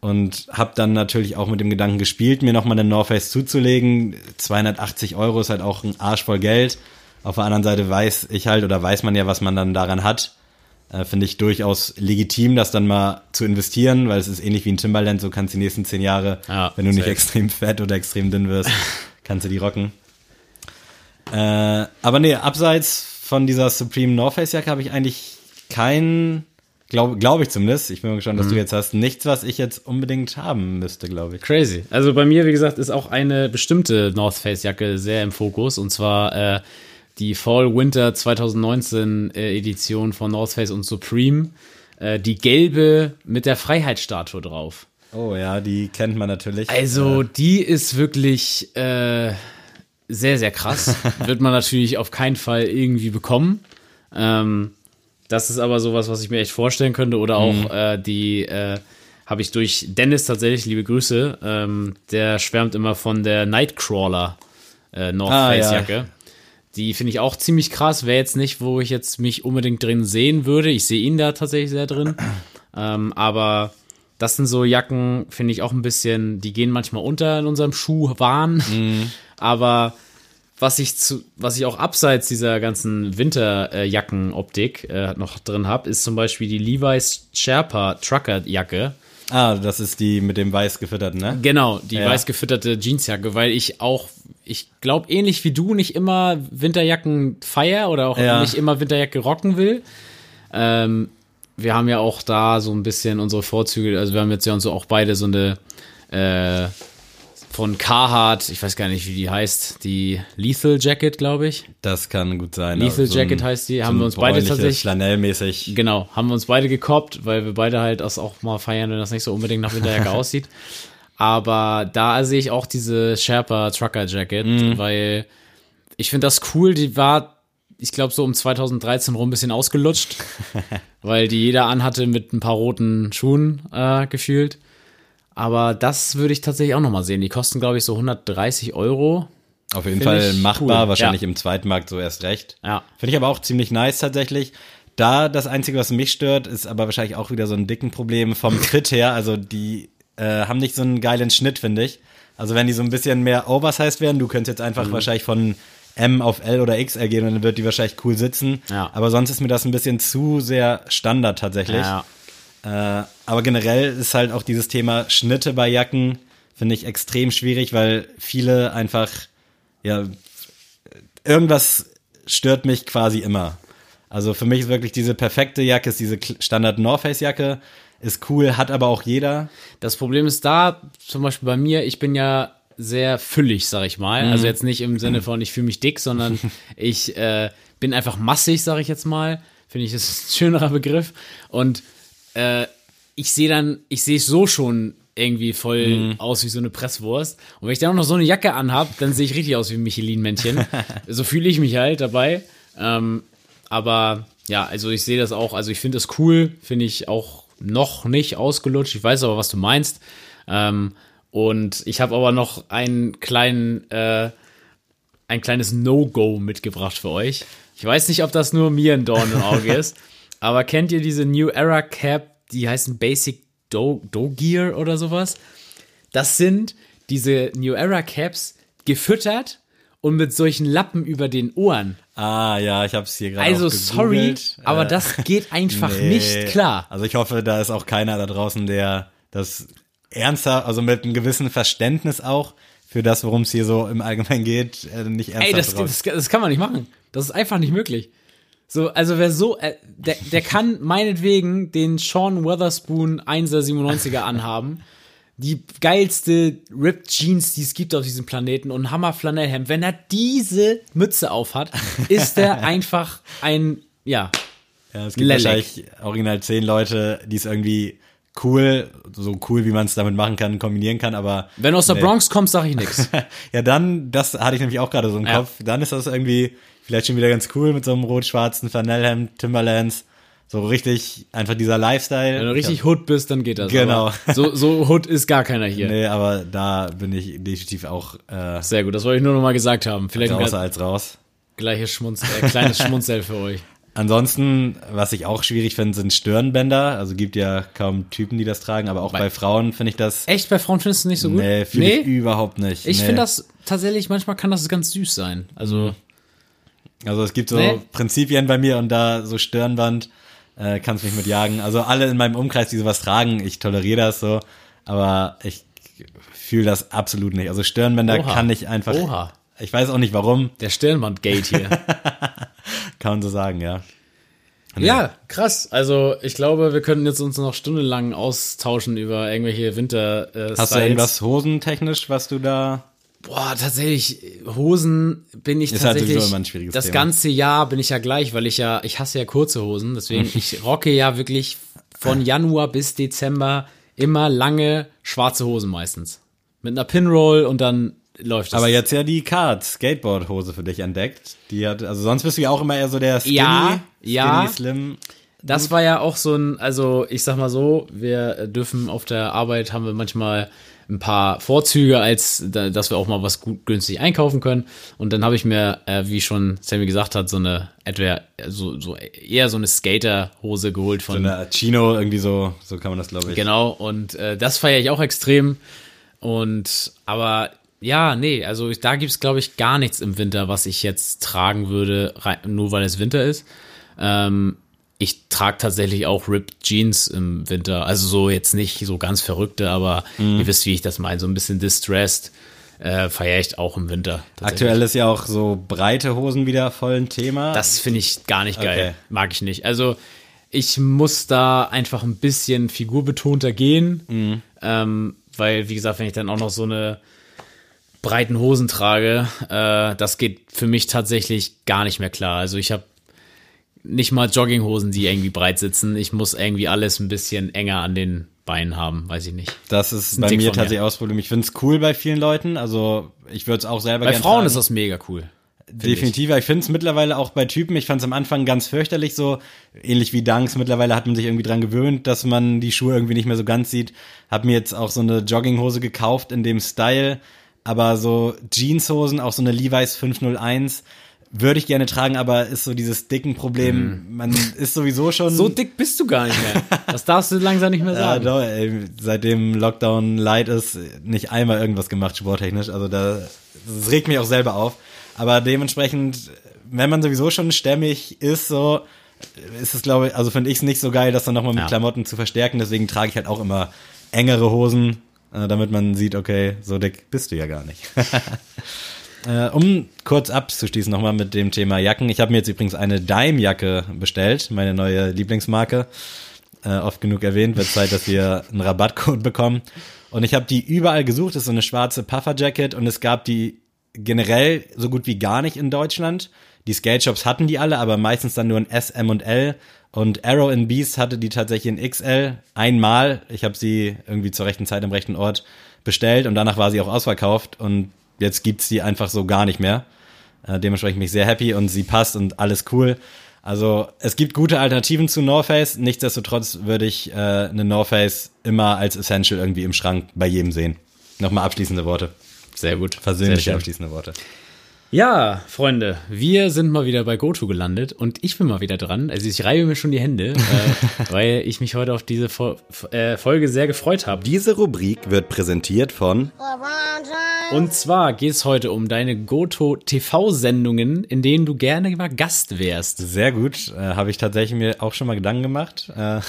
Und habe dann natürlich auch mit dem Gedanken gespielt, mir nochmal eine North Face zuzulegen. 280 Euro ist halt auch ein Arsch voll Geld. Auf der anderen Seite weiß ich halt oder weiß man ja, was man dann daran hat. Äh, Finde ich durchaus legitim, das dann mal zu investieren, weil es ist ähnlich wie ein Timberland, so kannst du die nächsten zehn Jahre, Ja, wenn du nicht extrem fett oder extrem dünn wirst, kannst du die rocken. Äh, aber nee, abseits von dieser Supreme North Face Jacke habe ich eigentlich kein, glaube glaub ich zumindest, ich bin mal gespannt, was Mhm. du jetzt hast, nichts, was ich jetzt unbedingt haben müsste, glaube ich. Crazy. Also bei mir, wie gesagt, ist auch eine bestimmte North Face Jacke sehr im Fokus und zwar äh, die Fall Winter 2019 äh, Edition von North Face und Supreme. Äh, die gelbe mit der Freiheitsstatue drauf. Oh ja, die kennt man natürlich. Also die ist wirklich äh, sehr, sehr krass. Wird man natürlich auf keinen Fall irgendwie bekommen. Ähm, das ist aber sowas, was ich mir echt vorstellen könnte. Oder auch äh, die äh, habe ich durch Dennis tatsächlich, liebe Grüße, ähm, der schwärmt immer von der Nightcrawler äh, North Ah, Face ja. Die finde ich auch ziemlich krass. Wäre jetzt nicht, wo ich jetzt mich unbedingt drin sehen würde. Ich sehe ihn da tatsächlich sehr drin. Ähm, aber das sind so Jacken, finde ich auch ein bisschen, die gehen manchmal unter in unserem Schuhwahn. Aber was ich zu, was ich auch abseits dieser ganzen Winterjackenoptik äh, noch drin habe, ist zum Beispiel die Levi's Sherpa Trucker Jacke. ah, das ist die mit dem weiß gefütterten, ne? Genau, die Ja. weiß gefütterte Jeansjacke, weil ich auch, ich glaube ähnlich wie du nicht immer Winterjacken feier oder auch Ja. nicht immer Winterjacke rocken will. Ähm, wir haben ja auch da so ein bisschen unsere Vorzüge, also wir haben jetzt ja uns so auch beide so eine äh, von Carhartt, ich weiß gar nicht, wie die heißt, die Lethal Jacket, glaube ich. Das kann gut sein. Lethal so ein- Jacket heißt die, so haben ein wir uns beide tatsächlich Flanellmäßig. Genau, haben wir uns beide gekoppt, weil wir beide halt das auch mal feiern, wenn das nicht so unbedingt nach Winterjacke aussieht. Aber da sehe ich auch diese Sherpa Trucker Jacket, Mhm. weil ich finde das cool. Die war, ich glaube, so um 2013 rum ein bisschen ausgelutscht, weil die jeder anhatte mit ein paar roten Schuhen äh, gefühlt. Aber das würde ich tatsächlich auch noch mal sehen. Die kosten, glaube ich, so 130 Euro. Auf jeden Finde Fall machbar, cool. wahrscheinlich Ja. im zweiten Markt so erst recht. Ja. Finde ich aber auch ziemlich nice tatsächlich. Da das Einzige, was mich stört, ist aber wahrscheinlich auch wieder so ein dicken Problem vom Fit her. Also die äh, haben nicht so einen geilen Schnitt, finde ich. Also wenn die so ein bisschen mehr oversized wären, du könntest jetzt Mhm. einfach wahrscheinlich von M auf L oder XL gehen und dann wird die wahrscheinlich cool sitzen. Ja. Aber sonst ist mir das ein bisschen zu sehr Standard tatsächlich. Ja, Äh, aber generell ist halt auch dieses Thema Schnitte bei Jacken, finde ich extrem schwierig, weil viele einfach, ja, irgendwas stört mich quasi immer. Also für mich ist wirklich diese perfekte Jacke, ist diese Standard North Face Jacke, ist cool, hat aber auch jeder. Das Problem ist da, zum Beispiel bei mir, ich bin ja sehr füllig, sag ich mal. Also jetzt nicht im Sinne von, ich fühle mich dick, sondern ich äh, bin einfach massig, sag ich jetzt mal. Finde ich, das ist ein schönerer Begriff. Und äh, ich sehe dann, ich sehe so schon irgendwie voll aus wie so eine Presswurst. Und wenn ich dann auch noch so eine Jacke anhab, dann sehe ich richtig aus wie ein Michelin-Männchen. so fühle ich mich halt dabei. Ähm, aber ja, also ich sehe das auch, also ich finde das cool, finde ich auch noch nicht ausgelutscht. Ich weiß aber, was du meinst. Ähm, und ich habe aber noch einen kleinen, äh, ein kleines No-Go mitgebracht für euch. Ich weiß nicht, ob das nur mir ein Dorn im Auge ist, aber kennt ihr diese New Era Cap, die heißen Basic Do, Do Gear oder sowas? Das sind diese New Era Caps gefüttert und mit solchen Lappen über den Ohren. Ah, ja, ich habe es hier gerade Also sorry, aber Äh, das geht einfach nee. nicht klar. Also ich hoffe, da ist auch keiner da draußen, der das ernsthaft, also mit einem gewissen Verständnis auch für das, worum es hier so im Allgemeinen geht, äh, nicht ernsthaft Ey, das, das, das kann man nicht machen. Das ist einfach nicht möglich. So, also wer so, äh, der, der kann meinetwegen den Sean Weatherspoon 1er 97er anhaben. Die geilste Ripped Jeans, die es gibt auf diesem Planeten und ein Hammer Flanellhemd. Wenn er diese Mütze aufhat, ist er einfach ein, ja, Ja, es gibt Lelek. wahrscheinlich original zehn Leute, die es irgendwie cool, so cool, wie man es damit machen kann, kombinieren kann, aber wenn du aus der Nee. Bronx kommst, sag ich nix. ja, dann, das hatte ich nämlich auch gerade so im Ja. Kopf, dann ist das irgendwie vielleicht schon wieder ganz cool mit so einem rot-schwarzen Flanellhemd, Timberlands, so richtig einfach dieser Lifestyle. Wenn du richtig Hood bist, dann geht das. Genau. So, so Hood ist gar keiner hier. Nee, aber da bin ich definitiv auch äh, Sehr gut, das wollte ich nur noch mal gesagt haben. Vielleicht außer als raus. gleiches Schmunz, äh, kleines Schmunzel für euch. Ansonsten, was ich auch schwierig finde, sind Stirnbänder. Also gibt ja kaum Typen, die das tragen, aber auch bei, Bei- Frauen finde ich das. Echt, bei Frauen findest du nicht so gut? Nee, fühle ich überhaupt nicht. Ich nee. finde das tatsächlich, manchmal kann das ganz süß sein. Also, Also es gibt so Nee. Prinzipien bei mir und da so Stirnband äh, kannst mich mit jagen. Also alle in meinem Umkreis, die sowas tragen, ich toleriere das so, aber ich fühle das absolut nicht. Also Stirnbänder Oha. kann ich einfach. Oha. Ich weiß auch nicht warum, der Stirnband-Gate hier. kann man so sagen, ja. ja, krass. Also, ich glaube, wir könnten jetzt uns noch stundenlang austauschen über irgendwelche winter äh, Hast du irgendwas hosentechnisch, was du da Boah, tatsächlich, Hosen bin ich Ist halt tatsächlich. ein schwieriges das Thema. ganze Jahr bin ich ja gleich, weil ich ja, ich hasse ja kurze Hosen, deswegen ich rocke ja wirklich von Januar bis Dezember immer lange schwarze Hosen meistens. Mit einer Pinroll und dann läuft das. Aber jetzt ja die Card Skateboard Hose für dich entdeckt. Die hat also sonst bist du ja auch immer eher so der Skinny, Ja, ja. Skinny Slim. Das war ja auch so ein, also ich sag mal so, wir dürfen auf der Arbeit haben wir manchmal ein paar Vorzüge, als da- dass wir auch mal was gut günstig einkaufen können. Und dann habe ich mir, äh, wie schon Sammy gesagt hat, so eine etwa so, so eher so eine Skaterhose geholt von So eine Chino irgendwie so, so kann man das glaube ich. Genau, und äh, das feiere ich auch extrem. Und aber ja, nee, also ich, da gibt's glaube ich, gar nichts im Winter, was ich jetzt tragen würde, rein, nur weil es Winter ist. Ähm, ich trage tatsächlich auch Ripped Jeans im Winter. Also so jetzt nicht so ganz verrückte, aber ihr wisst, wie ich das meine. So ein bisschen distressed äh, feiere ich auch im Winter. Aktuell ist ja auch so breite Hosen wieder voll ein Thema. Das finde ich gar nicht geil. Okay. Mag ich nicht. Also ich muss da einfach ein bisschen figurbetonter gehen. Mhm. Ähm, weil, wie gesagt, wenn ich dann auch noch so eine breiten Hosen trage, äh, das geht für mich tatsächlich gar nicht mehr klar. Also ich habe nicht mal Jogginghosen, die irgendwie breit sitzen. Ich muss irgendwie alles ein bisschen enger an den Beinen haben, weiß ich nicht. Das ist ein bei Tick mir tatsächlich auch das Problem. Ich finde es cool bei vielen Leuten. Also ich würde es auch selber Bei gern Frauen tragen. ist das mega cool. Definitiv. Ich finde es mittlerweile auch bei Typen, ich fand es am Anfang ganz fürchterlich so, ähnlich wie Dunks. Mittlerweile hat man sich irgendwie dran gewöhnt, dass man die Schuhe irgendwie nicht mehr so ganz sieht. Hab mir jetzt auch so eine Jogginghose gekauft in dem Style, aber so Jeanshosen, auch so eine Levi's 501, würde ich gerne tragen, aber ist so dieses dicken Problem. Man ist sowieso schon So dick bist du gar nicht mehr. Das darfst du langsam nicht mehr ja, sagen. doch, ey, seitdem Lockdown light ist, nicht einmal irgendwas gemacht sporttechnisch. Also da, das regt mich auch selber auf. Aber dementsprechend, wenn man sowieso schon stämmig ist, so, ist es, glaube ich, also finde ich es nicht so geil, das dann nochmal mit Ja. Klamotten zu verstärken. Deswegen trage ich halt auch immer engere Hosen, äh, damit man sieht, okay, so dick bist du ja gar nicht. Äh, um kurz abzuschließen nochmal mit dem Thema Jacken. Ich habe mir jetzt übrigens eine Dime-Jacke bestellt, meine neue Lieblingsmarke. Äh, oft genug erwähnt, wird Zeit, dass wir einen Rabattcode bekommen. Und ich habe die überall gesucht. Das ist so eine schwarze Puffer-Jacket und es gab die generell so gut wie gar nicht in Deutschland. Die Skate-Shops hatten die alle, aber meistens dann nur in S, M und L. Und Arrow in Beast hatte die tatsächlich in XL einmal. Ich habe sie irgendwie zur rechten Zeit am rechten Ort bestellt und danach war sie auch ausverkauft und jetzt gibt's die einfach so gar nicht mehr. Äh, dementsprechend bin ich sehr happy und sie passt und alles cool. Also es gibt gute Alternativen zu North Face. Nichtsdestotrotz würde ich äh, eine North Face immer als Essential irgendwie im Schrank bei jedem sehen. Nochmal abschließende Worte. Sehr gut. Versöhnliche abschließende Worte. Ja, Freunde, wir sind mal wieder bei GoTo gelandet und ich bin mal wieder dran. Also ich reibe mir schon die Hände, äh, weil ich mich heute auf diese Fo äh, Folge sehr gefreut habe. Diese Rubrik wird präsentiert von Und zwar geht es heute um deine GoTo TV-Sendungen, in denen du gerne mal Gast wärst. Sehr gut. Äh, Habe ich tatsächlich mir auch schon mal Gedanken gemacht. Äh,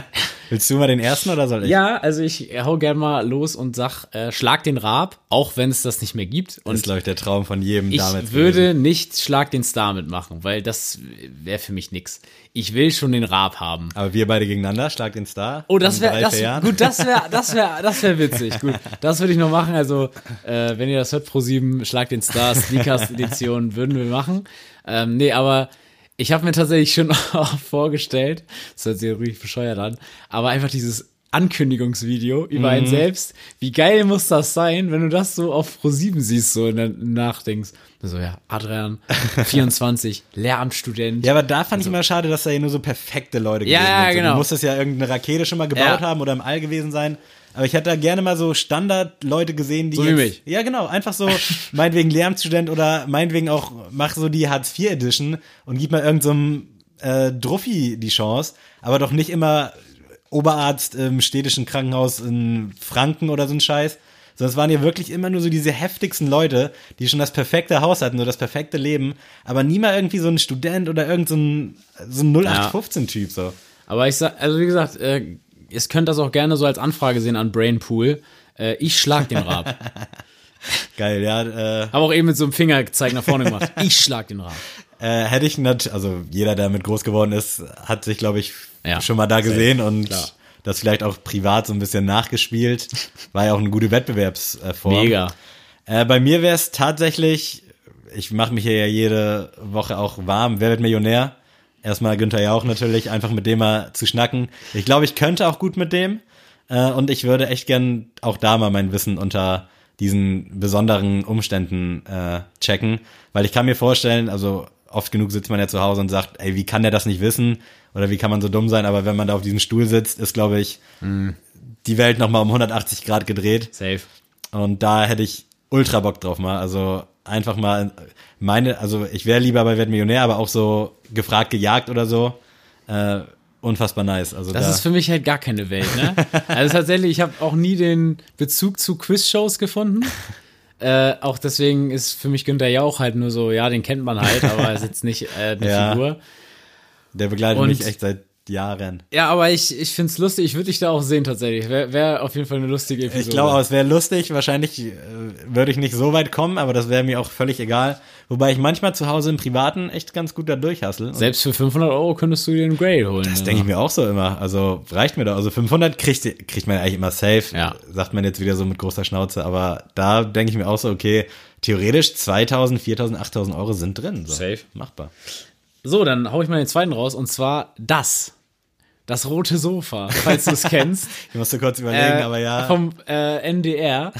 willst du mal den ersten oder soll ich? Ja, also ich hau gerne mal los und sag, äh, schlag den Raab, auch wenn es das nicht mehr gibt. Das Und ist, glaube ich, der Traum von jedem ich damals würde gewesen. nicht Schlag den Star mitmachen, weil das wäre für mich nix. Ich will schon den Raab haben. Aber wir beide gegeneinander, Schlag den Star. Oh, das wäre gut, das wäre das wäre das wäre witzig. Gut, das würde ich noch machen. Also, äh, wenn ihr das hört, Pro 7, Schlag den Star Sneakers Edition würden wir machen. Ähm, nee, aber ich habe mir tatsächlich schon auch vorgestellt, das hört sich richtig bescheuert an, aber einfach dieses Ankündigungsvideo über einen selbst. Wie geil muss das sein, wenn du das so auf Pro 7 siehst, so und dann nachdenkst. So, ja, Adrian, 24, Lehramtsstudent. Ja, aber da fand ich immer schade, dass da hier nur so perfekte Leute Ja, gewesen ja, sind. Genau. Du musstest ja irgendeine Rakete schon mal gebaut Ja. haben oder im All gewesen sein. Aber ich hätte da gerne mal so Standard-Leute gesehen, die So wie jetzt, mich. Ja, genau. Einfach so, meinetwegen Lehramtsstudent oder meinetwegen auch, mach so die Hartz-IV-Edition und gib mal irgendeinem so äh, Druffi die Chance. Aber doch nicht immer Oberarzt im städtischen Krankenhaus in Franken oder so ein Scheiß. Sondern es waren ja wirklich immer nur so diese heftigsten Leute, die schon das perfekte Haus hatten, nur das perfekte Leben, aber nie mal irgendwie so ein Student oder irgend so ein, so ein 0815-Typ so. Aber ich sag, also wie gesagt, äh, ihr könnt das auch gerne so als Anfrage sehen an Brainpool. Äh, ich schlag den Raab. Geil, ja. Äh, Habe auch eben mit so einem Fingerzeig nach vorne gemacht. Ich schlag den Raab. äh, hätte ich nicht, also jeder, der mit groß geworden ist, hat sich, glaube ich, Ja, schon mal da gesehen und klar. das vielleicht auch privat so ein bisschen nachgespielt. War ja auch eine gute Wettbewerbsform. Mega. Äh, bei mir wäre es tatsächlich, ich mache mich hier ja jede Woche auch warm, wer wird Millionär? Erstmal Günther Jauch natürlich, einfach mit dem mal zu schnacken. Ich glaube, ich könnte auch gut mit dem äh, und ich würde echt gern auch da mal mein Wissen unter diesen besonderen Umständen äh, checken, weil ich kann mir vorstellen, also oft genug sitzt man ja zu Hause und sagt, ey, wie kann der das nicht wissen oder wie kann man so dumm sein, aber wenn man da auf diesem Stuhl sitzt, ist, glaube ich, die Welt nochmal um 180 Grad gedreht. Safe. Und da hätte ich ultra Bock drauf mal. Also einfach mal meine, also ich wäre lieber bei Wer wird Millionär, aber auch so gefragt, gejagt oder so. Äh, unfassbar nice. Also Das da, ist für mich halt gar keine Welt, ne? Also tatsächlich, ich habe auch nie den Bezug zu Quizshows gefunden. Äh, auch deswegen ist für mich Günther Jauch halt nur so, ja, den kennt man halt, aber er ist jetzt nicht äh, eine Ja. Figur. der begleitet Und- mich echt seit Jahren. Ja, aber ich, ich find's lustig, ich würde dich da auch sehen tatsächlich. Wäre wär auf jeden Fall eine lustige Episode. Ich glaube, es wäre lustig. Wahrscheinlich äh, würde ich nicht so weit kommen, aber das wäre mir auch völlig egal. Wobei ich manchmal zu Hause im Privaten echt ganz gut da durchhassel. Selbst für 500 Euro könntest du dir einen Grade holen. Das ja. denke ich mir auch so immer. Also reicht mir da. Also 500 kriegt, kriegt man eigentlich immer safe. Ja. Sagt man jetzt wieder so mit großer Schnauze. Aber da denke ich mir auch so, okay, theoretisch 2000, 4000, 8000 Euro sind drin. So. Safe. Machbar. So, dann hau ich mal den zweiten raus und zwar das. Das rote Sofa, falls du es kennst. Ich musste kurz überlegen, Äh, aber ja. Vom äh, NDR.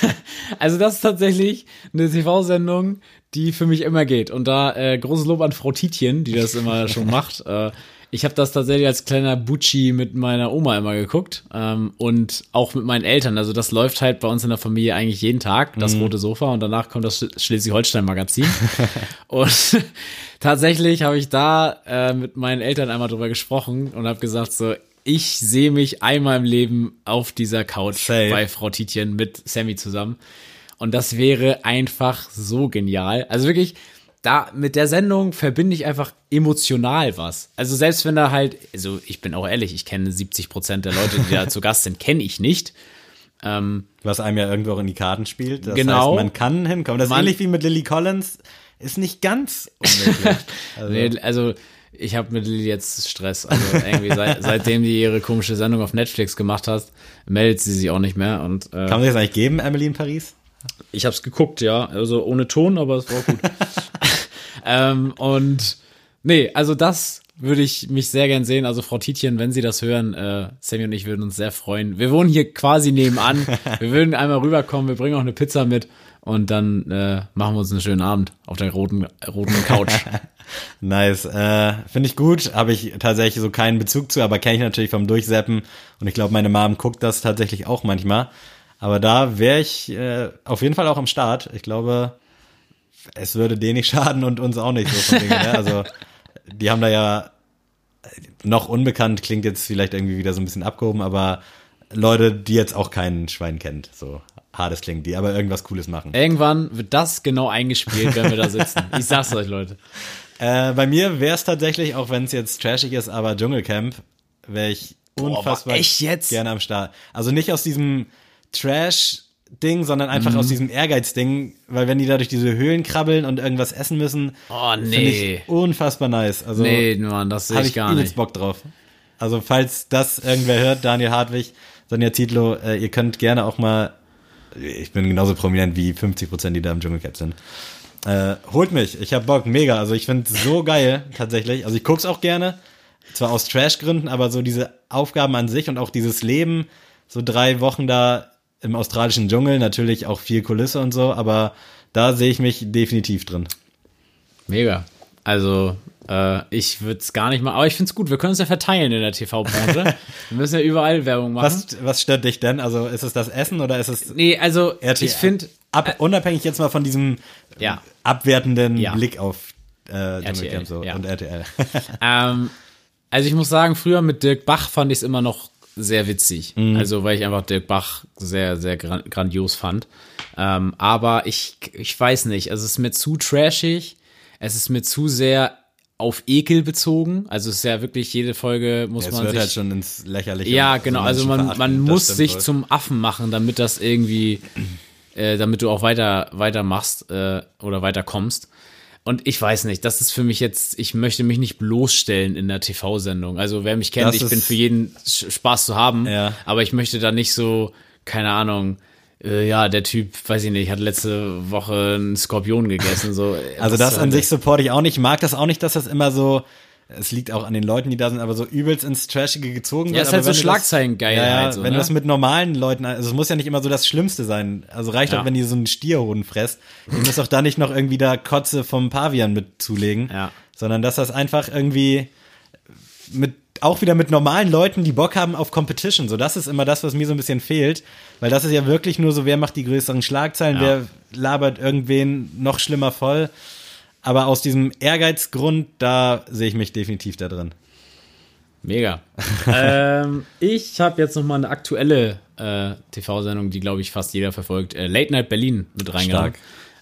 also das ist tatsächlich eine TV-Sendung, die für mich immer geht. Und da äh, großes Lob an Frau Tietjen, die das immer schon macht. Äh, ich habe das tatsächlich als kleiner Bucci mit meiner Oma immer geguckt ähm, und auch mit meinen Eltern. Also das läuft halt bei uns in der Familie eigentlich jeden Tag, das rote Sofa und danach kommt das Sch- Schleswig-Holstein-Magazin. und tatsächlich habe ich da äh, mit meinen Eltern einmal drüber gesprochen und habe gesagt so, ich sehe mich einmal im Leben auf dieser Couch Safe. bei Frau Tietjen mit Sammy zusammen. Und das wäre einfach so genial. Also wirklich, da mit der Sendung verbinde ich einfach emotional was. Also selbst wenn da halt, also ich bin auch ehrlich, ich kenne 70 Prozent der Leute, die da zu Gast sind, kenne ich nicht. Ähm, Was einem ja irgendwo auch in die Karten spielt. Das Genau. heißt, man kann hinkommen. Das ist ähnlich wie mit Lily Collins. Ist nicht ganz unmöglich. Also, nee, also ich habe mit Lilly jetzt Stress. Also irgendwie seit, seitdem die ihre komische Sendung auf Netflix gemacht hat, meldet sie sich auch nicht mehr. Und äh, kann man das eigentlich geben, Emily in Paris? Ich habe es geguckt, ja. Also ohne Ton, aber es war gut. ähm, und nee, also das würde ich mich sehr gern sehen. Also Frau Tietjen, wenn Sie das hören, äh, Sammy und ich würden uns sehr freuen. Wir wohnen hier quasi nebenan. wir würden einmal rüberkommen, wir bringen auch eine Pizza mit und dann äh, machen wir uns einen schönen Abend auf der roten, roten Couch. Nice. Äh, Finde ich gut. Habe ich tatsächlich so keinen Bezug zu, aber kenne ich natürlich vom Durchseppen. Und ich glaube, meine Mom guckt das tatsächlich auch manchmal. Aber da wäre ich äh, auf jeden Fall auch am Start. Ich glaube, es würde denen nicht schaden und uns auch nicht so Dingen, ne? Also die haben da ja noch unbekannt, klingt jetzt vielleicht irgendwie wieder so ein bisschen abgehoben, aber Leute, die jetzt auch keinen Schwein kennt, so hart es klingt, die aber irgendwas Cooles machen. Irgendwann wird das genau eingespielt, wenn wir da sitzen. Ich sag's euch, Leute. Äh, bei mir wäre es tatsächlich, auch wenn es jetzt trashig ist, aber Dschungelcamp wäre ich Boah, unfassbar echt jetzt? gerne am Start. Also nicht aus diesem Trash-Ding, sondern einfach Mhm. aus diesem Ehrgeiz-Ding, weil wenn die da durch diese Höhlen krabbeln und irgendwas essen müssen, Oh, finde nee. ich unfassbar nice. Also Nee, Mann, das sehe ich ich gar nicht. Bock drauf. Also falls das irgendwer hört, Daniel Hartwig, Sonja Zietlow, äh, ihr könnt gerne auch mal, ich bin genauso prominent wie 50 Prozent, die da im Dschungelcamp sind. Äh, holt mich, ich hab Bock, mega. Also ich finde so geil, tatsächlich. Also ich guck's auch gerne, zwar aus Trash-Gründen, aber so diese Aufgaben an sich und auch dieses Leben, so drei Wochen da im australischen Dschungel, natürlich auch viel Kulisse und so, aber da sehe ich mich definitiv drin. Mega. Also, äh, ich würde es gar nicht mal, aber ich finde es gut, wir können es ja verteilen in der TV-Branche. wir müssen ja überall Werbung machen. Was, was stört dich denn? Also ist es das Essen oder ist es Nee, also RTL? ich finde, Ab, unabhängig jetzt mal von diesem Ja. abwertenden Ja. Blick auf äh, Dschungelcamp so ja. und RTL. ähm, also ich muss sagen, früher mit Dirk Bach fand ich es immer noch sehr witzig. Mhm. Also weil ich einfach Dirk Bach sehr, sehr gran grandios fand. Ähm, aber ich, ich weiß nicht, also es ist mir zu trashig, es ist mir zu sehr auf Ekel bezogen. Also es ist ja wirklich jede Folge muss es man sich halt schon ins Lächerliche. Ja, genau. so Also man, man muss sich wohl. zum Affen machen, damit das irgendwie, äh, damit du auch weiter weitermachst äh, oder weiterkommst. Und ich weiß nicht, das ist für mich jetzt, ich möchte mich nicht bloßstellen in der TV-Sendung. Also wer mich kennt, Das ich bin für jeden Spaß zu haben, Ja. aber ich möchte da nicht so, keine Ahnung, äh, ja, der Typ, weiß ich nicht, hat letzte Woche einen Skorpion gegessen. So, Also das an Hölle? sich supporte ich auch nicht. Ich mag das auch nicht, dass das immer so, es liegt auch an den Leuten, die da sind, aber so übelst ins Trashige gezogen wird. Ja, ist Aber halt so du Schlagzeilengeilheit Ja, ja, so, wenn ne? das mit normalen Leuten, also es muss ja nicht immer so das Schlimmste sein. Also reicht Ja. auch, wenn die so einen Stierhoden fresst. Ihr müsst auch da nicht noch irgendwie da Kotze vom Pavian mit zulegen. Ja. Sondern dass das einfach irgendwie mit auch wieder mit normalen Leuten, die Bock haben auf Competition. So, das ist immer das, was mir so ein bisschen fehlt. Weil das ist ja wirklich nur so, wer macht die größeren Schlagzeilen, Ja. wer labert irgendwen noch schlimmer voll. Aber aus diesem Ehrgeizgrund, da sehe ich mich definitiv da drin. Mega. ähm, ich habe jetzt noch mal eine aktuelle äh, TV-Sendung, die glaube ich fast jeder verfolgt. Äh, Late Night Berlin mit reingenommen.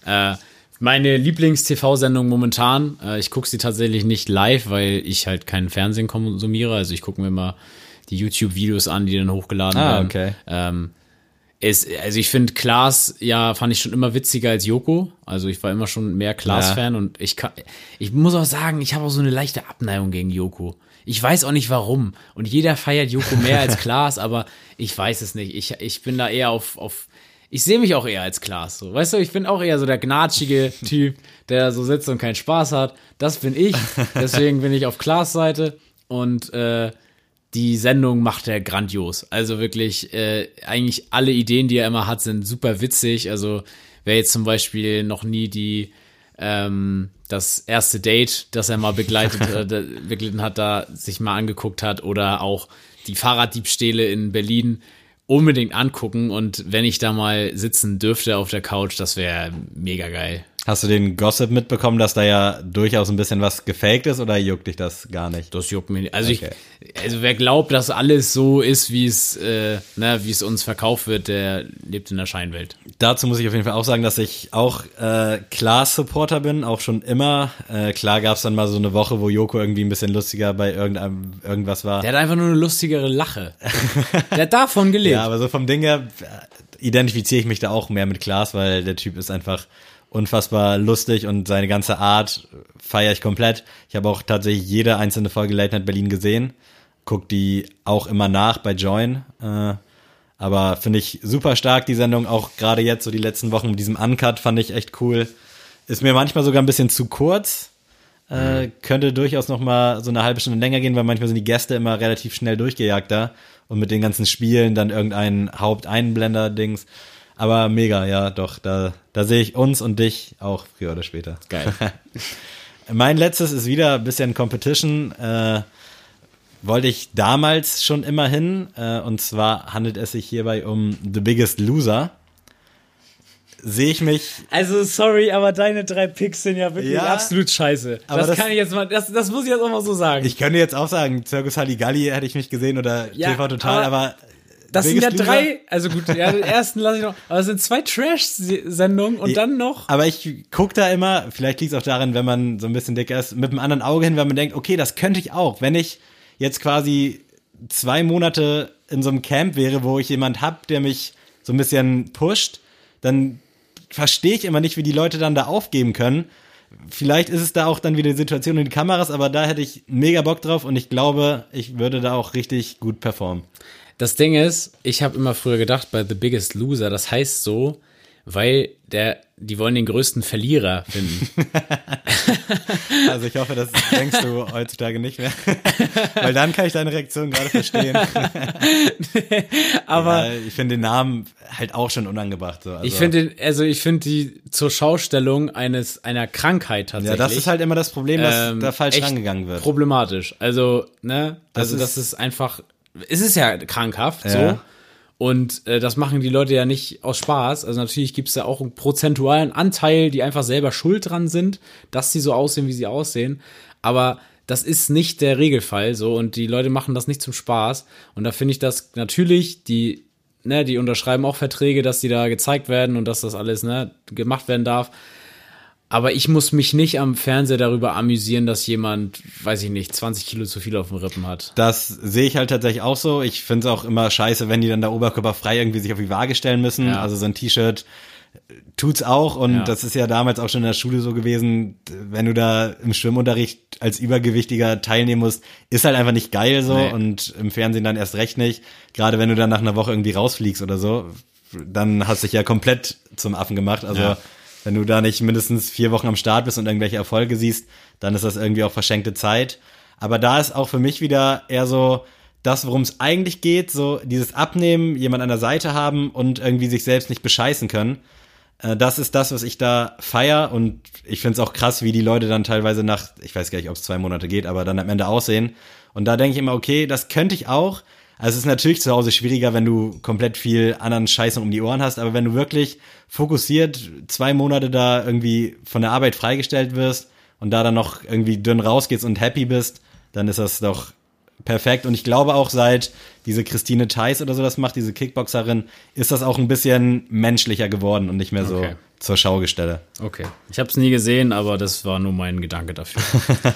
Äh, meine Lieblings-TV-Sendung momentan. Äh, ich gucke sie tatsächlich nicht live, weil ich halt keinen Fernsehen konsumiere. Also ich gucke mir mal die YouTube-Videos an, die dann hochgeladen Ah, werden. okay. Ähm, ist, also ich finde Klaas, ja, fand ich schon immer witziger als Joko. Also ich war immer schon mehr Klaas-Fan und ich kann, ich muss auch sagen, ich habe auch so eine leichte Abneigung gegen Joko. Ich weiß auch nicht warum. Und jeder feiert Joko mehr als Klaas, aber ich weiß es nicht. Ich, ich bin da eher auf, auf, ich sehe mich auch eher als Klaas. So. Weißt du, ich bin auch eher so der gnatschige Typ, der so sitzt und keinen Spaß hat. Das bin ich. Deswegen bin ich auf Klaas Seite und äh, die Sendung macht er grandios. Also wirklich, äh, eigentlich alle Ideen, die er immer hat, sind super witzig. Also wer jetzt zum Beispiel noch nie die ähm, das erste Date, das er mal begleitet, äh, begleiten hat, da sich mal angeguckt hat oder auch die Fahrraddiebstähle in Berlin unbedingt angucken und wenn ich da mal sitzen dürfte auf der Couch, das wäre mega geil. Hast du den Gossip mitbekommen, dass da ja durchaus ein bisschen was gefaked ist oder juckt dich das gar nicht? Das juckt mir nicht. Also Okay. ich, also wer glaubt, dass alles so ist, wie es, äh, ne, wie es uns verkauft wird, der lebt in der Scheinwelt. Dazu muss ich auf jeden Fall auch sagen, dass ich auch äh, Klaas-Supporter bin, auch schon immer. Äh, klar gab es dann mal so eine Woche, wo Joko irgendwie ein bisschen lustiger bei irgendeinem irgendwas war. Der hat einfach nur eine lustigere Lache. der hat davon gelebt. Ja, aber so vom Ding her äh, identifiziere ich mich da auch mehr mit Klaas, weil der Typ ist einfach unfassbar lustig und seine ganze Art feiere ich komplett. Ich habe auch tatsächlich jede einzelne Folge Late Night Berlin gesehen. Guck die auch immer nach bei Join. Äh, aber finde ich super stark, die Sendung. Auch gerade jetzt, so die letzten Wochen mit diesem Uncut fand ich echt cool. Ist mir manchmal sogar ein bisschen zu kurz. Äh, könnte durchaus noch mal so eine halbe Stunde länger gehen, weil manchmal sind die Gäste immer relativ schnell durchgejagt da und mit den ganzen Spielen dann irgendein Haupteinblender-Dings. Aber mega, ja, doch, da, da sehe ich uns und dich auch früher oder später. Geil. Mein letztes ist wieder ein bisschen Competition. Äh, wollte ich damals schon immer hin. Äh, und zwar handelt es sich hierbei um The Biggest Loser. Sehe ich mich Also sorry, aber deine drei Picks sind ja wirklich Ja, absolut scheiße. aber das, das- kann ich jetzt mal, das, das muss ich jetzt auch mal so sagen. Ich könnte jetzt auch sagen, Circus Halligalli hätte ich mich gesehen oder Ja, TV Total, aber aber, das sind ja drei, also gut, ja, den ersten lasse ich noch, aber es sind zwei Trash-Sendungen und dann noch. Aber ich gucke da immer, vielleicht liegt es auch daran, wenn man so ein bisschen dicker ist, mit einem anderen Auge hin, wenn man denkt, okay, das könnte ich auch. Wenn ich jetzt quasi zwei Monate in so einem Camp wäre, wo ich jemand hab, der mich so ein bisschen pusht, dann verstehe ich immer nicht, wie die Leute dann da aufgeben können. Vielleicht ist es da auch dann wieder die Situation in die Kameras, aber da hätte ich mega Bock drauf und ich glaube, ich würde da auch richtig gut performen. Das Ding ist, ich habe immer früher gedacht, bei The Biggest Loser, das heißt so, weil der, die wollen den größten Verlierer finden. Also ich hoffe, das denkst du heutzutage nicht mehr. Weil dann kann ich deine Reaktion gerade verstehen. Aber Ja, ich finde den Namen halt auch schon unangebracht. So. Also, ich finde, also ich finde die zur Schaustellung eines einer Krankheit ja, tatsächlich. das ist halt immer das Problem, dass ähm, da falsch rangegangen wird. Problematisch. Also, ne, Das also ist- das ist einfach, es ist ja krankhaft, Ja. so. Und äh, das machen die Leute ja nicht aus Spaß. Also natürlich gibt es da auch einen prozentualen Anteil, die einfach selber schuld dran sind, dass sie so aussehen, wie sie aussehen. Aber das ist nicht der Regelfall so und die Leute machen das nicht zum Spaß. Und da finde ich das natürlich, die, ne, die unterschreiben auch Verträge, dass die da gezeigt werden und dass das alles ne, gemacht werden darf. Aber ich muss mich nicht am Fernseher darüber amüsieren, dass jemand, weiß ich nicht, 20 Kilo zu viel auf den Rippen hat. Das sehe ich halt tatsächlich auch so. Ich finde es auch immer scheiße, wenn die dann da oberkörperfrei irgendwie sich auf die Waage stellen müssen. Ja. Also so ein T-Shirt tut's auch und Ja. das ist ja damals auch schon in der Schule so gewesen, wenn du da im Schwimmunterricht als Übergewichtiger teilnehmen musst, ist halt einfach nicht geil so Nee. und im Fernsehen dann erst recht nicht. Gerade wenn du dann nach einer Woche irgendwie rausfliegst oder so, dann hast du dich ja komplett zum Affen gemacht. Also Ja. Wenn du da nicht mindestens vier Wochen am Start bist und irgendwelche Erfolge siehst, dann ist das irgendwie auch verschenkte Zeit. Aber da ist auch für mich wieder eher so das, worum es eigentlich geht, so dieses Abnehmen, jemand an der Seite haben und irgendwie sich selbst nicht bescheißen können. Äh, Das ist das, was ich da feier und ich finde es auch krass, wie die Leute dann teilweise nach, ich weiß gar nicht, ob es zwei Monate geht, aber dann am Ende aussehen. Und da denke ich immer, okay, das könnte ich auch. Also es ist natürlich zu Hause schwieriger, wenn du komplett viel anderen Scheißen um die Ohren hast, aber wenn du wirklich fokussiert zwei Monate da irgendwie von der Arbeit freigestellt wirst und da dann noch irgendwie dünn rausgehst und happy bist, dann ist das doch perfekt. Und ich glaube auch seit diese Christine Theis oder so das macht, diese Kickboxerin, ist das auch ein bisschen menschlicher geworden und nicht mehr so Okay. zur Schaugestelle. Okay. Ich habe es nie gesehen, aber das war nur mein Gedanke dafür.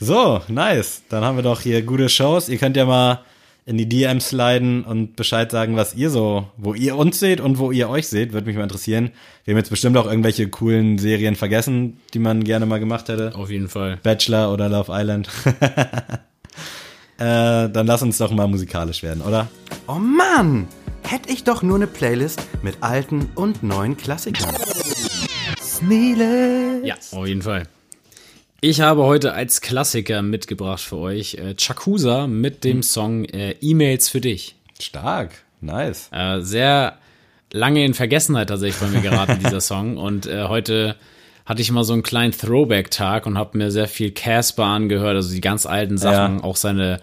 So, nice. Dann haben wir doch hier gute Shows. Ihr könnt ja mal in die DMs sliden und Bescheid sagen, was ihr so, wo ihr uns seht und wo ihr euch seht, würde mich mal interessieren. Wir haben jetzt bestimmt auch irgendwelche coolen Serien vergessen, die man gerne mal gemacht hätte. Auf jeden Fall. Bachelor oder Love Island. äh, dann lass uns doch mal musikalisch werden, oder? Oh Mann! Hätte ich doch nur eine Playlist mit alten und neuen Klassikern. Sneele. Ja, auf jeden Fall. Ich habe heute als Klassiker mitgebracht für euch äh, Chakusa mit dem Song äh, E-Mails für dich. Stark. Nice. Äh, sehr lange in Vergessenheit tatsächlich bei mir geraten, dieser Song. Und äh, heute hatte ich mal so einen kleinen Throwback-Tag und habe mir sehr viel Casper angehört, also die ganz alten Sachen, Ja. auch seine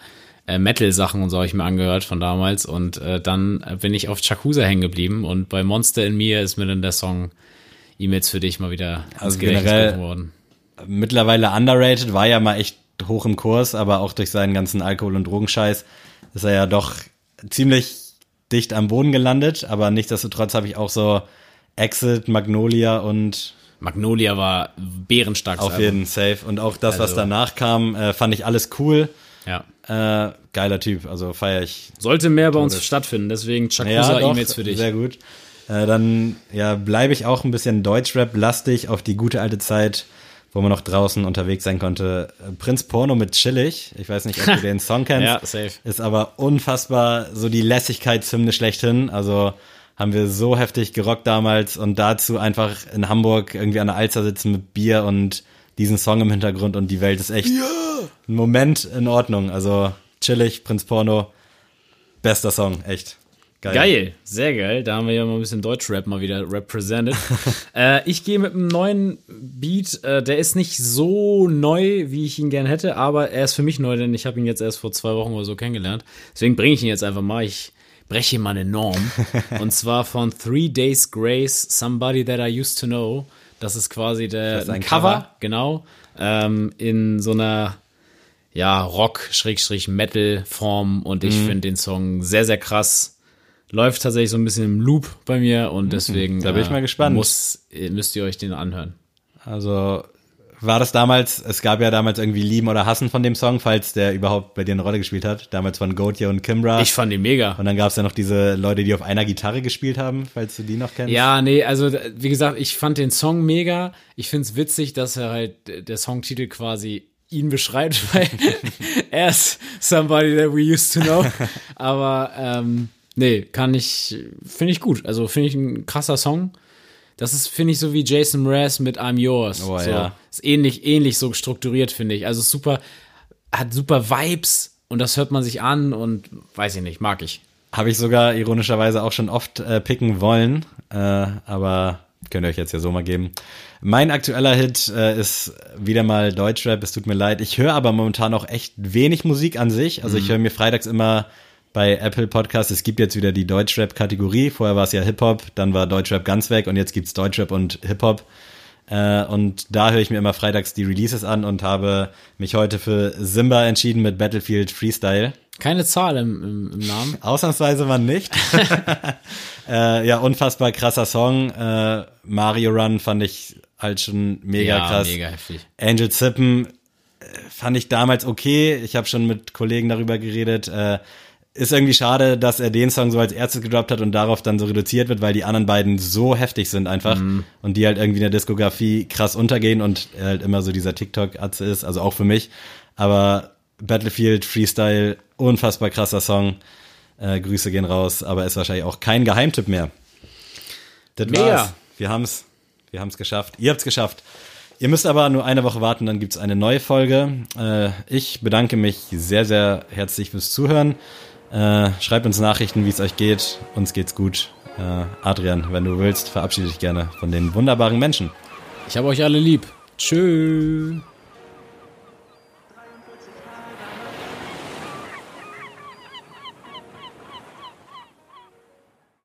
äh, Metal-Sachen und so habe ich mir angehört von damals. Und äh, dann bin ich auf Chakusa hängen geblieben und bei Monster in mir ist mir dann der Song E-Mails für dich mal wieder Also Gedächtnis generell- gerufen worden. Mittlerweile underrated, war ja mal echt hoch im Kurs, aber auch durch seinen ganzen Alkohol- und Drogenscheiß ist er ja doch ziemlich dicht am Boden gelandet, aber nichtsdestotrotz habe ich auch so Exit, Magnolia und Magnolia war bärenstark. auf jeden Safe und auch das, was Also- danach kam, äh, fand ich alles cool. Ja. Äh, geiler Typ, also feiere ich. Sollte mehr bei uns stattfinden, deswegen Chakusa doch, E-Mails für dich. Sehr gut. Äh, dann ja, bleibe ich auch ein bisschen Deutschrap-lastig auf die gute alte Zeit, wo man noch draußen unterwegs sein konnte. Prinz Porno mit Chillig. Ich weiß nicht, ob du den Song kennst. Ja, safe. Ist aber unfassbar so die Lässigkeitshymne schlechthin. Also haben wir so heftig gerockt damals und dazu einfach in Hamburg irgendwie an der Alster sitzen mit Bier und diesen Song im Hintergrund und die Welt ist echt ein Moment in Ordnung. Also chillig, Prinz Porno, bester Song, echt. Geil. Geil, sehr geil. Da haben wir ja mal ein bisschen Deutschrap mal wieder represented. äh, ich gehe mit einem neuen Beat. Äh, der ist nicht so neu, wie ich ihn gern hätte, aber er ist für mich neu, denn ich habe ihn jetzt erst vor zwei Wochen oder so kennengelernt. Deswegen bringe ich ihn jetzt einfach mal. Ich breche mal eine Norm. Und zwar von Three Days Grace, Somebody That I Used to Know. Das ist quasi der ist Cover, Cover? genau. Ähm, in so einer ja, Rock-Metal-Form und ich Mhm. finde den Song sehr, sehr krass. Läuft tatsächlich so ein bisschen im Loop bei mir und deswegen Mhm. Da bin ich äh, mal gespannt. Muss, äh, müsst ihr euch den anhören. Also war das damals, es gab ja damals irgendwie Lieben oder Hassen von dem Song, falls der überhaupt bei dir eine Rolle gespielt hat. Damals von Goatje und Kimbra. Ich fand ihn mega. und dann gab es ja noch diese Leute, die auf einer Gitarre gespielt haben, falls du die noch kennst. Ja, nee, also wie gesagt, ich fand den Song mega. Ich find's witzig, dass er halt äh, der Songtitel quasi ihn beschreibt, weil er ist somebody that we used to know. Aber ähm, nee, kann ich, finde ich gut. Also finde ich ein krasser Song. Das ist, finde ich, so wie Jason Mraz mit I'm Yours. Oh, so, ja. Ist ähnlich, ähnlich so strukturiert, finde ich. Also super, hat super Vibes und das hört man sich an und weiß ich nicht, mag ich. Habe ich sogar ironischerweise auch schon oft äh, picken wollen, äh, aber könnt ihr euch jetzt ja so mal geben. Mein aktueller Hit äh, ist wieder mal Deutschrap, es tut mir leid. Ich höre aber momentan auch echt wenig Musik an sich. Also ich höre mir freitags immer bei Apple Podcasts, es gibt jetzt wieder die Deutschrap-Kategorie. Vorher war es ja Hip-Hop, dann war Deutschrap ganz weg und jetzt gibt's Deutschrap und Hip-Hop. Äh, und da höre ich mir immer freitags die Releases an und habe mich heute für Simba entschieden mit Battlefield Freestyle. Keine Zahl im, im, im Namen. Ausnahmsweise mal nicht. äh, ja, unfassbar krasser Song. Äh, Mario Run fand ich halt schon mega ja, krass. mega heftig. Angel Zippen äh, fand ich damals okay. Ich habe schon mit Kollegen darüber geredet. Äh, ist irgendwie schade, dass er den Song so als erstes gedroppt hat und darauf dann so reduziert wird, weil die anderen beiden so heftig sind einfach und die halt irgendwie in der Diskografie krass untergehen und er halt immer so dieser TikTok-Atze ist, also auch für mich. Aber Battlefield Freestyle, unfassbar krasser Song. Äh, Grüße gehen raus, aber ist wahrscheinlich auch kein Geheimtipp mehr. Das Mega. war's. Wir haben's. Wir haben's geschafft. Ihr habt's geschafft. Ihr müsst aber nur eine Woche warten, dann gibt's eine neue Folge. Äh, ich bedanke mich sehr, sehr herzlich fürs Zuhören. Äh, schreibt uns Nachrichten, wie es euch geht. Uns geht's gut. Äh, Adrian, wenn du willst, verabschiede dich gerne von den wunderbaren Menschen. Ich habe euch alle lieb. Tschüss.